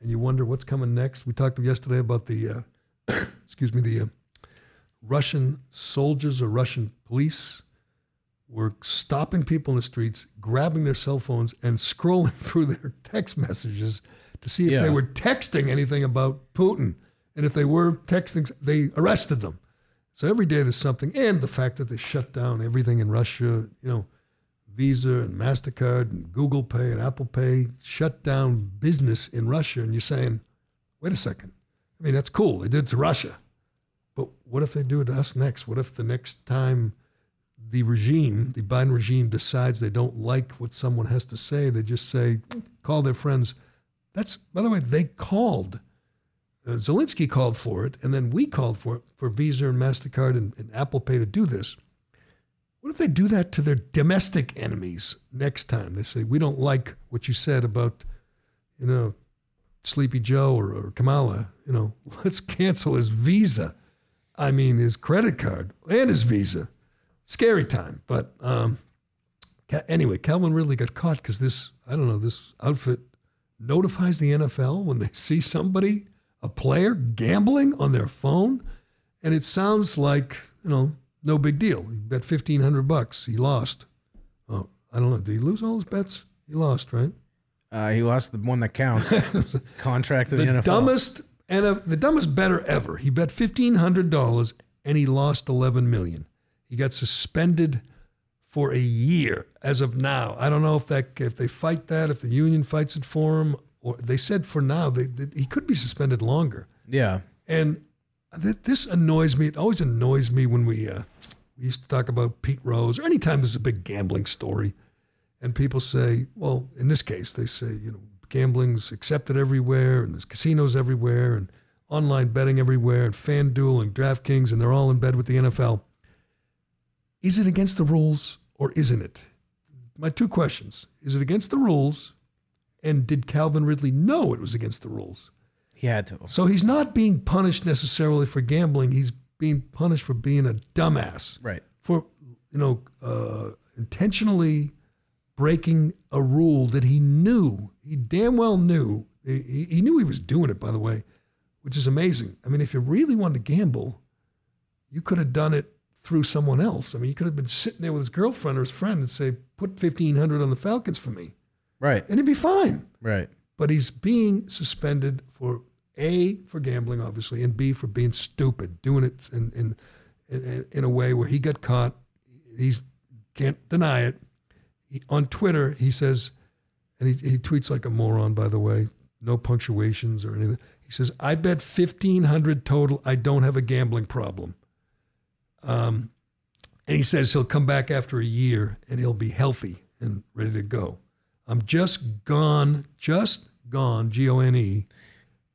and you wonder what's coming next. We talked yesterday about the, uh, excuse me, the uh, Russian soldiers or Russian police were stopping people in the streets, grabbing their cell phones, and scrolling through their text messages to see if Yeah. they were texting anything about Putin. And if they were texting, they arrested them. So every day there's something, and the fact that they shut down everything in Russia, you know, Visa and MasterCard and Google Pay and Apple Pay shut down business in Russia. And you're saying, wait a second. I mean, that's cool. They did it to Russia. But what if they do it to us next? What if the next time the regime, the Biden regime, decides they don't like what someone has to say, they just say, call their friends. That's, by the way, they called. Uh, Zelensky called for it, and then we called for it for Visa and MasterCard and, and Apple Pay to do this. What if they do that to their domestic enemies next time? They say, we don't like what you said about, you know, Sleepy Joe or, or Kamala. You know, let's cancel his Visa. I mean, his credit card and his Visa. Scary time. But um, anyway, Calvin Ridley got caught because this, I don't know, this outfit notifies the NFL when they see somebody, a player, gambling on their phone. And it sounds like, you know, no big deal. He bet fifteen hundred bucks. He lost. Oh, I don't know. Did he lose all his bets? He lost, right? Uh, he lost the one that counts. Contract to the, the NFL. dumbest and a, the dumbest better ever. He bet fifteen hundred dollars and he lost eleven million. He got suspended for a year as of now. I don't know if that if they fight that, if the union fights it for him, or they said for now they, they, he could be suspended longer. Yeah. And th- this annoys me. It always annoys me when we uh, we used to talk about Pete Rose or anytime there's a big gambling story, and people say, well, in this case, they say, you know, gambling's accepted everywhere, and there's casinos everywhere, and online betting everywhere, and FanDuel and DraftKings, and they're all in bed with the NFL. Is it against the rules or isn't it? My two questions: Is it against the rules? And did Calvin Ridley know it was against the rules? He had to. So he's not being punished necessarily for gambling. He's being punished for being a dumbass. Right. For you know, uh, intentionally breaking a rule that he knew, he damn well knew. He, he knew he was doing it, by the way, which is amazing. I mean, if you really wanted to gamble, you could have done it through someone else. I mean, he could have been sitting there with his girlfriend or his friend and say, "Put fifteen hundred on the Falcons for me," Right. and he'd be fine Right. but he's being suspended for a for gambling, obviously, and b for being stupid, doing it in in in, in a way where he got caught. He's can't deny it. He, on Twitter, he says, and he, he tweets like a moron, by the way, no punctuations or anything. He says, "I bet fifteen hundred total. I don't have a gambling problem." Um, and he says he'll come back after a year and he'll be healthy and ready to go. I'm just gone, just gone, G O N E,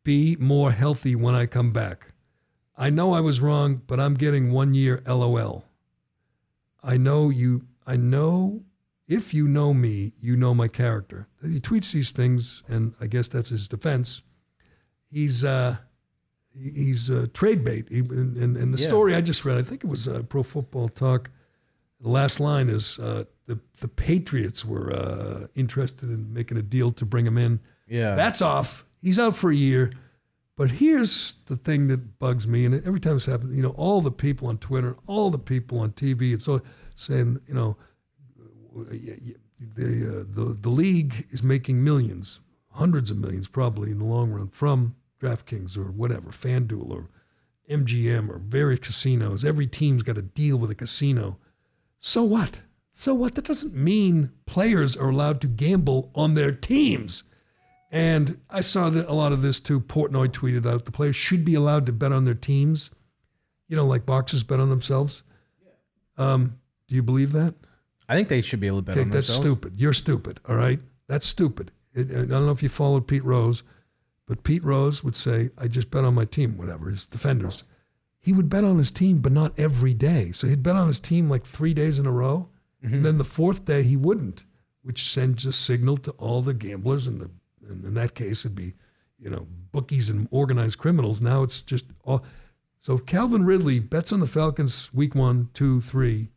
be more healthy when I come back. I know I was wrong, but I'm getting one year LOL. I know you, I know if you know me, you know my character. He tweets these things, and I guess that's his defense. He's, uh, he's uh, trade bait. He, and, and, and the Yeah. story I just read, I think it was uh, Pro Football Talk. The last line is uh, the the Patriots were uh, interested in making a deal to bring him in. Yeah. That's off. He's out for a year. But here's the thing that bugs me, and every time this happens, you know, all the people on Twitter, all the people on TV, it's all saying, you know, the uh, the the league is making millions, hundreds of millions probably in the long run from DraftKings or whatever, FanDuel or MGM or various casinos. Every team's got a deal with a casino. So what? So what? That doesn't mean players are allowed to gamble on their teams. And I saw that a lot of this too. Portnoy tweeted out the players should be allowed to bet on their teams. You know, like boxers bet on themselves. Um, do you believe that? I think they should be able to bet Okay, on that's themselves. That's stupid. You're stupid. All right, that's stupid. It, I don't know if you followed Pete Rose, but Pete Rose would say, "I just bet on my team, whatever." His defenders, he would bet on his team, but not every day. So he'd bet on his team like three days in a row, mm-hmm. and then the fourth day he wouldn't, which sends a signal to all the gamblers, and, the, and in that case it'd be, you know, bookies and organized criminals. Now it's just all. So Calvin Ridley bets on the Falcons week one, two, three,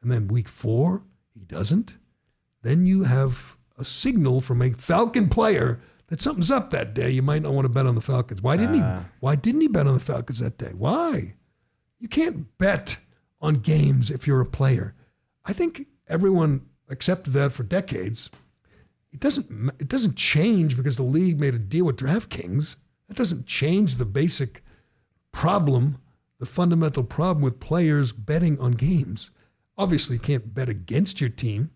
and then week four he doesn't. Then you have a signal from a Falcon player that something's up that day. You might not want to bet on the Falcons. Why didn't Ah. he? Why didn't he bet on the Falcons that day? Why? You can't bet on games if you're a player. I think everyone accepted that for decades. It doesn't. It doesn't change because the league made a deal with DraftKings. That doesn't change the basic problem, the fundamental problem with players betting on games. Obviously, you can't bet against your team.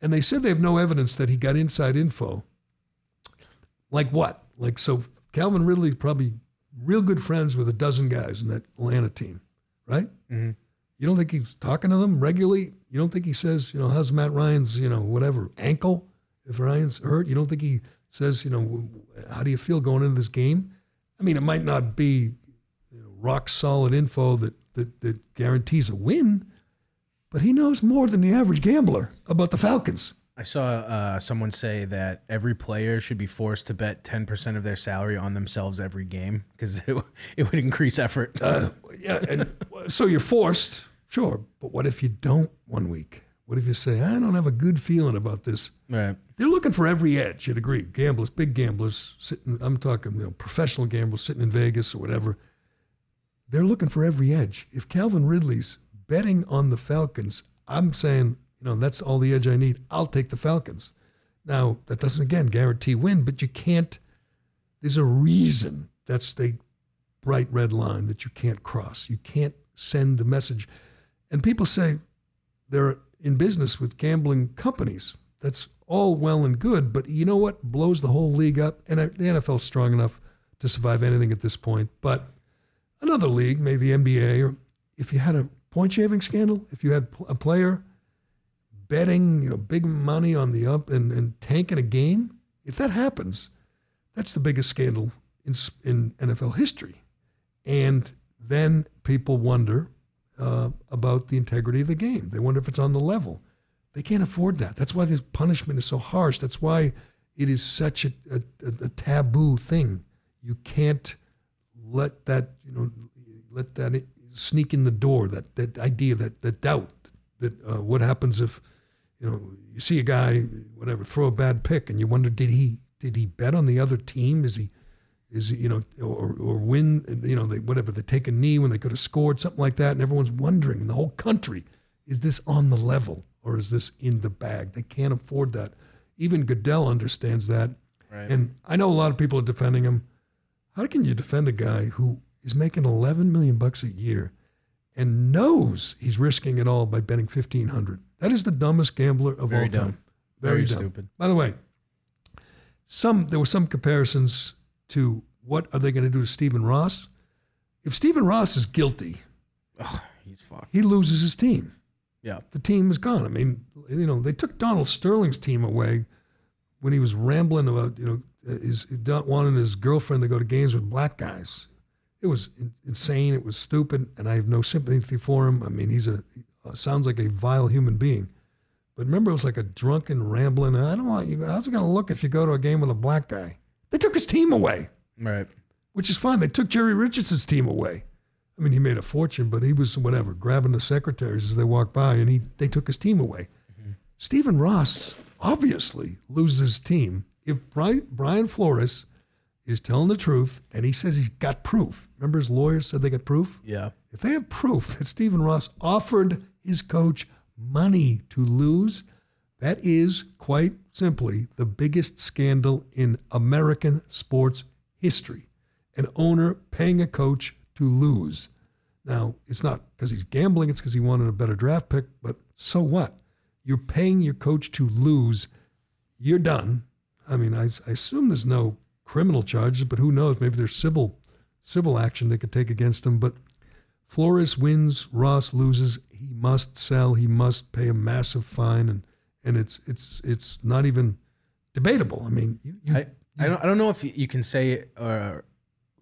And they said they have no evidence that he got inside info. Like what? Like, so Calvin Ridley's probably real good friends with a dozen guys in that Atlanta team, right? Mhm. You don't think he's talking to them regularly? You don't think he says, you know, how's Matt Ryan's, you know, whatever, ankle? If Ryan's hurt, you don't think he says, you know, how do you feel going into this game? I mean, it might not be you know, rock solid info that, that, that guarantees a win, but he knows more than the average gambler about the Falcons. I saw uh, someone say that every player should be forced to bet 10% of their salary on themselves every game because it, w- it would increase effort. Uh, yeah, and so you're forced, sure. But what if you don't one week? What if you say, I don't have a good feeling about this? right. They're looking for every edge. You'd agree. Gamblers, big gamblers, sitting. I'm talking, you know, professional gamblers sitting in Vegas or whatever. They're looking for every edge. If Calvin Ridley's betting on the Falcons, I'm saying, you know, that's all the edge I need. I'll take the Falcons. Now that doesn't again guarantee win, but you can't. There's a reason that's the bright red line that you can't cross. You can't send the message. And people say they're in business with gambling companies. That's all well and good, but you know what blows the whole league up? And the NFL's strong enough to survive anything at this point. But another league, maybe the NBA, or if you had a point shaving scandal, if you had a player betting, you know, big money on the up and, and tanking a game, if that happens, that's the biggest scandal in in NFL history. And then people wonder uh, about the integrity of the game. They wonder if it's on the level. They can't afford that. That's why this punishment is so harsh. That's why it is such a, a, a taboo thing. You can't let that you know let that sneak in the door. That that idea, that that doubt, that uh, what happens if you know you see a guy whatever throw a bad pick and you wonder did he did he bet on the other team? Is he is he, you know or or win you know they whatever they take a knee when they could have scored something like that and everyone's wondering in the whole country is this on the level or is this in the bag? They can't afford that. Even Goodell understands that. Right. And I know a lot of people are defending him. How can you defend a guy who is making 11 million bucks a year and knows he's risking it all by betting 1500? That is the dumbest gambler of Very all dumb. time. Very, Very dumb. stupid. By the way, some there were some comparisons to what are they going to do to Stephen Ross? If Stephen Ross is guilty, Oh, he's fucked. he loses his team Yeah. the team is gone. I mean, you know, they took Donald Sterling's team away when he was rambling about, you know, his wanting his girlfriend to go to games with black guys. It was insane. It was stupid, and I have no sympathy for him. I mean, he's a Uh, sounds like a vile human being. But remember, it was like a drunken rambling. I don't want you. How's it going to look if you go to a game with a black guy? They took his team away Right. which is fine. They took Jerry Richardson's team away. I mean, he made a fortune, but he was whatever grabbing the secretaries as they walked by, and he they took his team away. Mm-hmm. Stephen Ross obviously loses his team if Brian, Brian Flores is telling the truth and he says he's got proof. Remember, his lawyers said they got proof. Yeah. If they have proof that Stephen Ross offered his coach money to lose, that is quite simply the biggest scandal in American sports history. An owner paying a coach to lose. Now, it's not because he's gambling, it's because he wanted a better draft pick, but so what? You're paying your coach to lose. You're done. I mean, I, I assume there's no criminal charges, but who knows? Maybe there's civil civil action they could take against him. But Flores wins, Ross loses. He must sell. He must pay a massive fine, and and it's it's it's not even debatable. I mean, you, you, I, I don't I don't know if you can say uh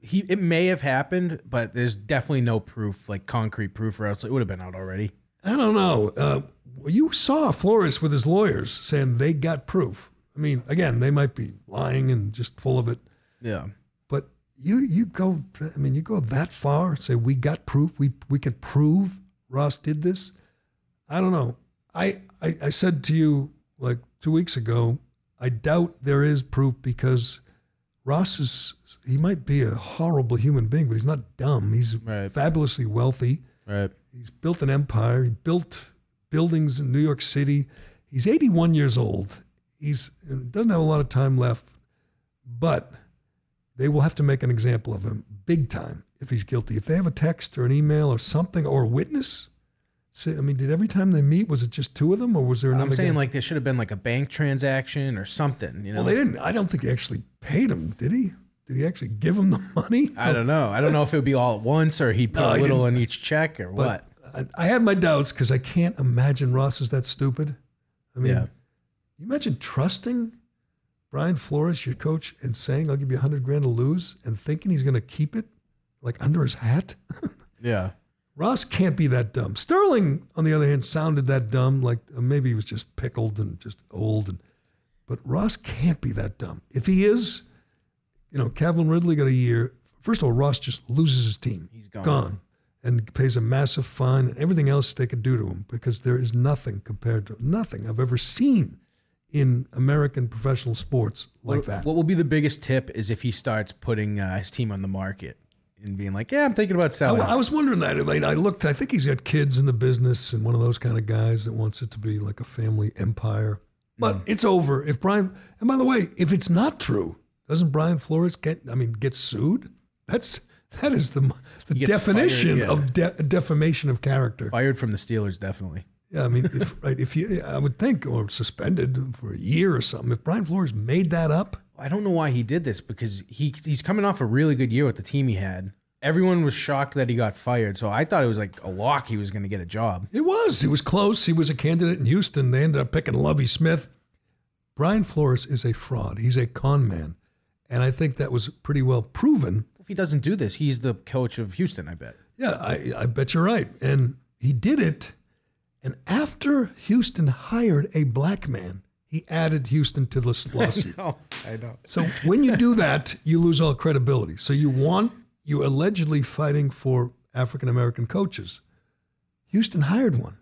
he it may have happened, but there's definitely no proof, like concrete proof, or else it would have been out already. I don't know. Uh, you saw Flores with his lawyers saying they got proof. I mean, again, they might be lying and just full of it, Yeah. but you you go. I mean, you go that far. Say we got proof. We we can prove Ross did this. I don't know. I, I I said to you like two weeks ago. I doubt there is proof because Ross is he might be a horrible human being, but he's not dumb. He's Right. fabulously wealthy. Right. He's built an empire. He built buildings in New York City. He's 81 years old. He's doesn't have a lot of time left, but they will have to make an example of him big time if he's guilty. If they have a text or an email or something or a witness say, I mean, did every time they meet was it just two of them, or was there another? I'm saying guy? like there should have been like a bank transaction or something. You know, well, they didn't. I don't think he actually paid him, did he? Did he actually give him the money? I don't know. I don't know if it would be all at once or he put No, a little in each check or what. I, I had my doubts because I can't imagine Ross is that stupid. I mean, Yeah. you imagine trusting Brian Flores, your coach, and saying, I'll give you a hundred grand to lose and thinking he's going to keep it like under his hat? Yeah. Ross can't be that dumb. Sterling, on the other hand, sounded that dumb, like uh, maybe he was just pickled and just old. And but Ross can't be that dumb. If he is, you know, Calvin Ridley got a year. First of all, Ross just loses his team. He's gone. and pays a massive fine and everything else they could do to him because there is nothing compared to nothing I've ever seen in American professional sports like what, that. What will be the biggest tip is if he starts putting uh, his team on the market and being like, yeah, I'm thinking about I, selling. I was wondering that. I mean, I looked. I think he's got kids in the business and one of those kind of guys that wants it to be like a family empire. But Mm. it's over if Brian. And by the way, if it's not true, doesn't Brian Flores get? I mean, get sued? That's that is the the definition fired, yeah. of de- defamation of character. Fired from the Steelers, definitely. Yeah, I mean, if, right? If you, I would think, or suspended for a year or something. If Brian Flores made that up, I don't know why he did this because he he's coming off a really good year with the team he had. Everyone was shocked that he got fired, so I thought it was like a lock he was going to get a job. it was. He was close. He was a candidate in Houston. They ended up picking Lovie Smith. Brian Flores is a fraud. He's a con man, and I think that was pretty well proven. If he doesn't do this, he's the coach of Houston. I bet. Yeah, I, I bet you're right. And he did it. And after Houston hired a black man, he added Houston to this lawsuit. Oh, I know. So when you do that, you lose all credibility. So you want you allegedly fighting for African American coaches. Houston hired one,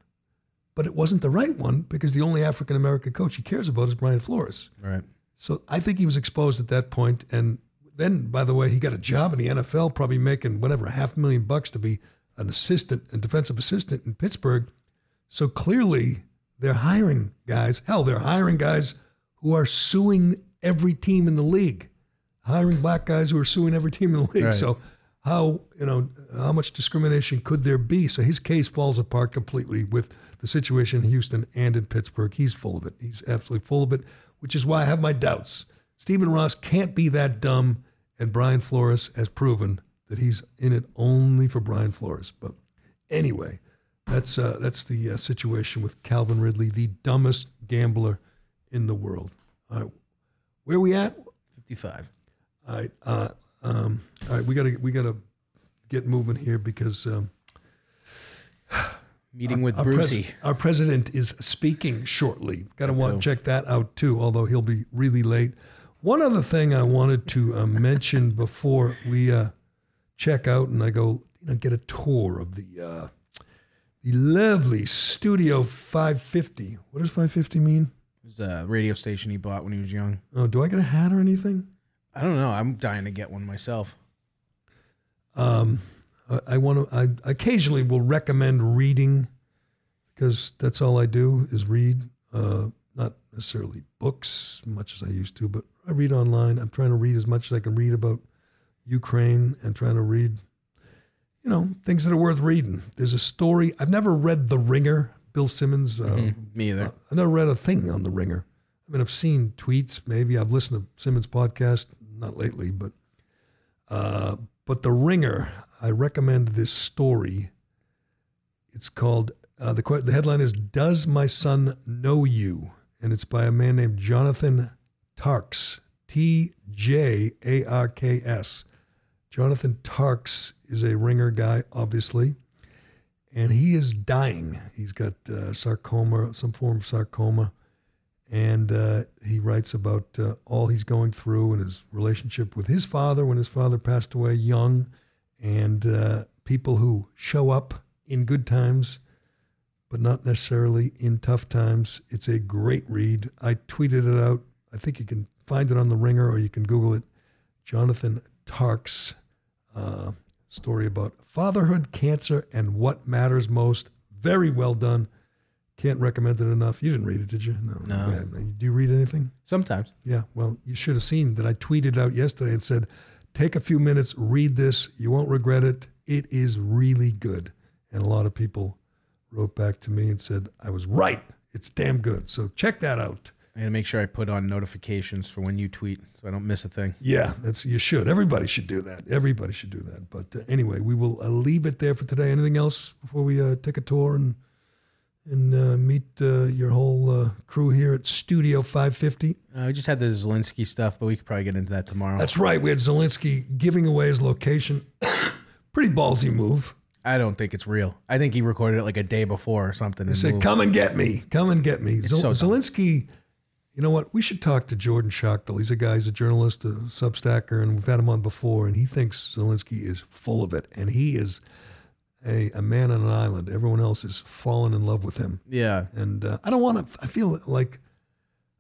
but it wasn't the right one because the only African American coach he cares about is Brian Flores. Right. So I think he was exposed at that point. And then, by the way, he got a job in the NFL, probably making whatever half a million bucks to be an assistant, a defensive assistant in Pittsburgh. So clearly, they're hiring guys. Hell, they're hiring guys who are suing every team in the league, hiring black guys who are suing every team in the league. Right. So how you know how much discrimination could there be? So his case falls apart completely with the situation in Houston and in Pittsburgh. He's full of it. He's absolutely full of it, which is why I have my doubts. Stephen Ross can't be that dumb, and Brian Flores has proven that he's in it only for Brian Flores. But anyway, that's uh, that's the uh, situation with Calvin Ridley, the dumbest gambler in the world. All right, where we at? Fifty-five. All right, uh, um, all right, we gotta we gotta get moving here because um, Meeting with our, pres- our president is speaking shortly. Got to want too. check that out too. Although he'll be really late. One other thing I wanted to uh, mention before we uh, check out and I go, you know, get a tour of the uh, the lovely Studio 550. What does 550 mean? It was a radio station he bought when he was young. Oh, do I get a hat or anything? I don't know. I'm dying to get one myself. Um, I, I want to. I occasionally will recommend reading because that's all I do is read. Uh, not necessarily books, much as I used to, but I read online. I'm trying to read as much as I can read about Ukraine and trying to read, you know, things that are worth reading. There's a story. I've never read The Ringer. Bill Simmons. Uh, Mhm. Me either. uh, I've never read a thing on The Ringer. I mean, I've seen tweets. Maybe I've listened to Simmons' podcast. Not lately, but uh, but The Ringer. I recommend this story. It's called uh, the the headline is "Does My Son Know You?" and it's by a man named Jonathan Tjarks. T J A R K S. Jonathan Tjarks is a ringer guy, obviously, and he is dying. He's got uh, sarcoma, some form of sarcoma, and uh, he writes about uh, all he's going through and his relationship with his father when his father passed away young, and uh, people who show up in good times, but not necessarily in tough times. It's a great read. I tweeted it out. I think you can find it on the Ringer or you can Google it. Jonathan Tjarks uh, story about fatherhood, cancer, and what matters most. Very well done. Can't recommend it enough. You didn't read it, did you? No. No. Yeah. Do you read anything? Sometimes. Yeah. Well, you should have seen that I tweeted out yesterday and said, take a few minutes, read this. You won't regret it. It is really good. And a lot of people wrote back to me and said, I was right. It's damn good. So check that out. I gotta make sure I put on notifications for when you tweet, so I don't miss a thing. Yeah, that's you should. Everybody should do that. Everybody should do that. But uh, anyway, we will uh, leave it there for today. Anything else before we uh, take a tour and and uh, meet uh, your whole uh, crew here at Studio 550? Uh, we just had the Zelensky stuff, but we could probably get into that tomorrow. That's right. We had Zelensky giving away his location. Pretty ballsy move. I don't think it's real. I think he recorded it like a day before or something. Say, moved. "Come and get me. Come and get me." It's Zel- so dumb. You know what? We should talk to Jordan Schachtel. He's a guy. He's a journalist, a Substacker, and we've had him on before. And he thinks Zelensky is full of it, and he is a, a man on an island. Everyone else is fallen in love with him. Yeah. And uh, I don't want to. I feel like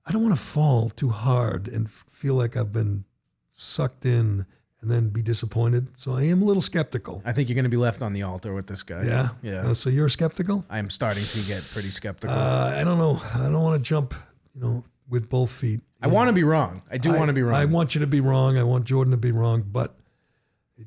I don't want to fall too hard and feel like I've been sucked in and then be disappointed. So I am a little skeptical. I think you're going to be left on the altar with this guy. Yeah. Yeah. Uh, so you're skeptical? I am starting to get pretty skeptical. Uh, I don't know. I don't want to jump, you know, with both feet. I want to be wrong. I do want to be wrong. I want you to be wrong. I want Jordan to be wrong, but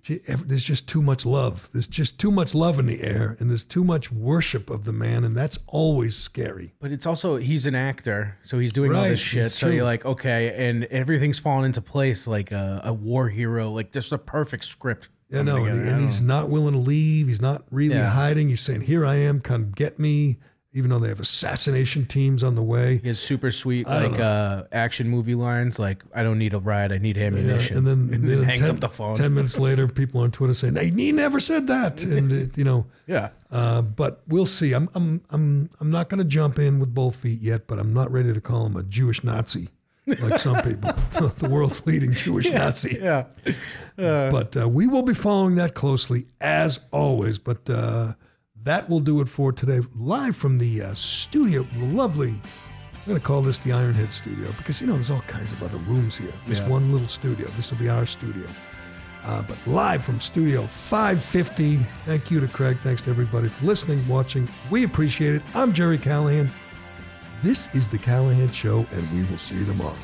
it, there's just too much love. There's just too much love in the air, and there's too much worship of the man, and that's always scary. But it's also he's an actor, so he's doing all this shit. So true. you're like, okay, and everything's falling into place like a, a war hero, like just a perfect script. Yeah, no, and, he- and he's not willing to leave. He's not really Yeah. hiding. He's saying, "Here I am, come get me." Even though they have assassination teams on the way, He has super sweet I don't like uh, action movie lines, like "I don't need a ride, I need ammunition," and then, and then hangs 10, up the phone. Ten minutes later, people on Twitter saying, "Hey, he never said that," and it, you know, Yeah. Uh, but we'll see. I'm I'm I'm I'm not going to jump in with both feet yet, but I'm not ready to call him a Jewish Nazi, like some people, the world's leading Jewish Nazi. Yeah. Uh, But uh, we will be following that closely as always. But uh, that will do it for today. Live from the uh, studio, the lovely. I'm going to call this the Ironhead Studio because you know there's all kinds of other rooms here. This Yeah. one little studio. This will be our studio. Uh, but live from Studio 550. Thank you to Craig. Thanks to everybody for listening, watching. We appreciate it. I'm Gerry Callahan. This is the Callahan Show, and we will see you tomorrow.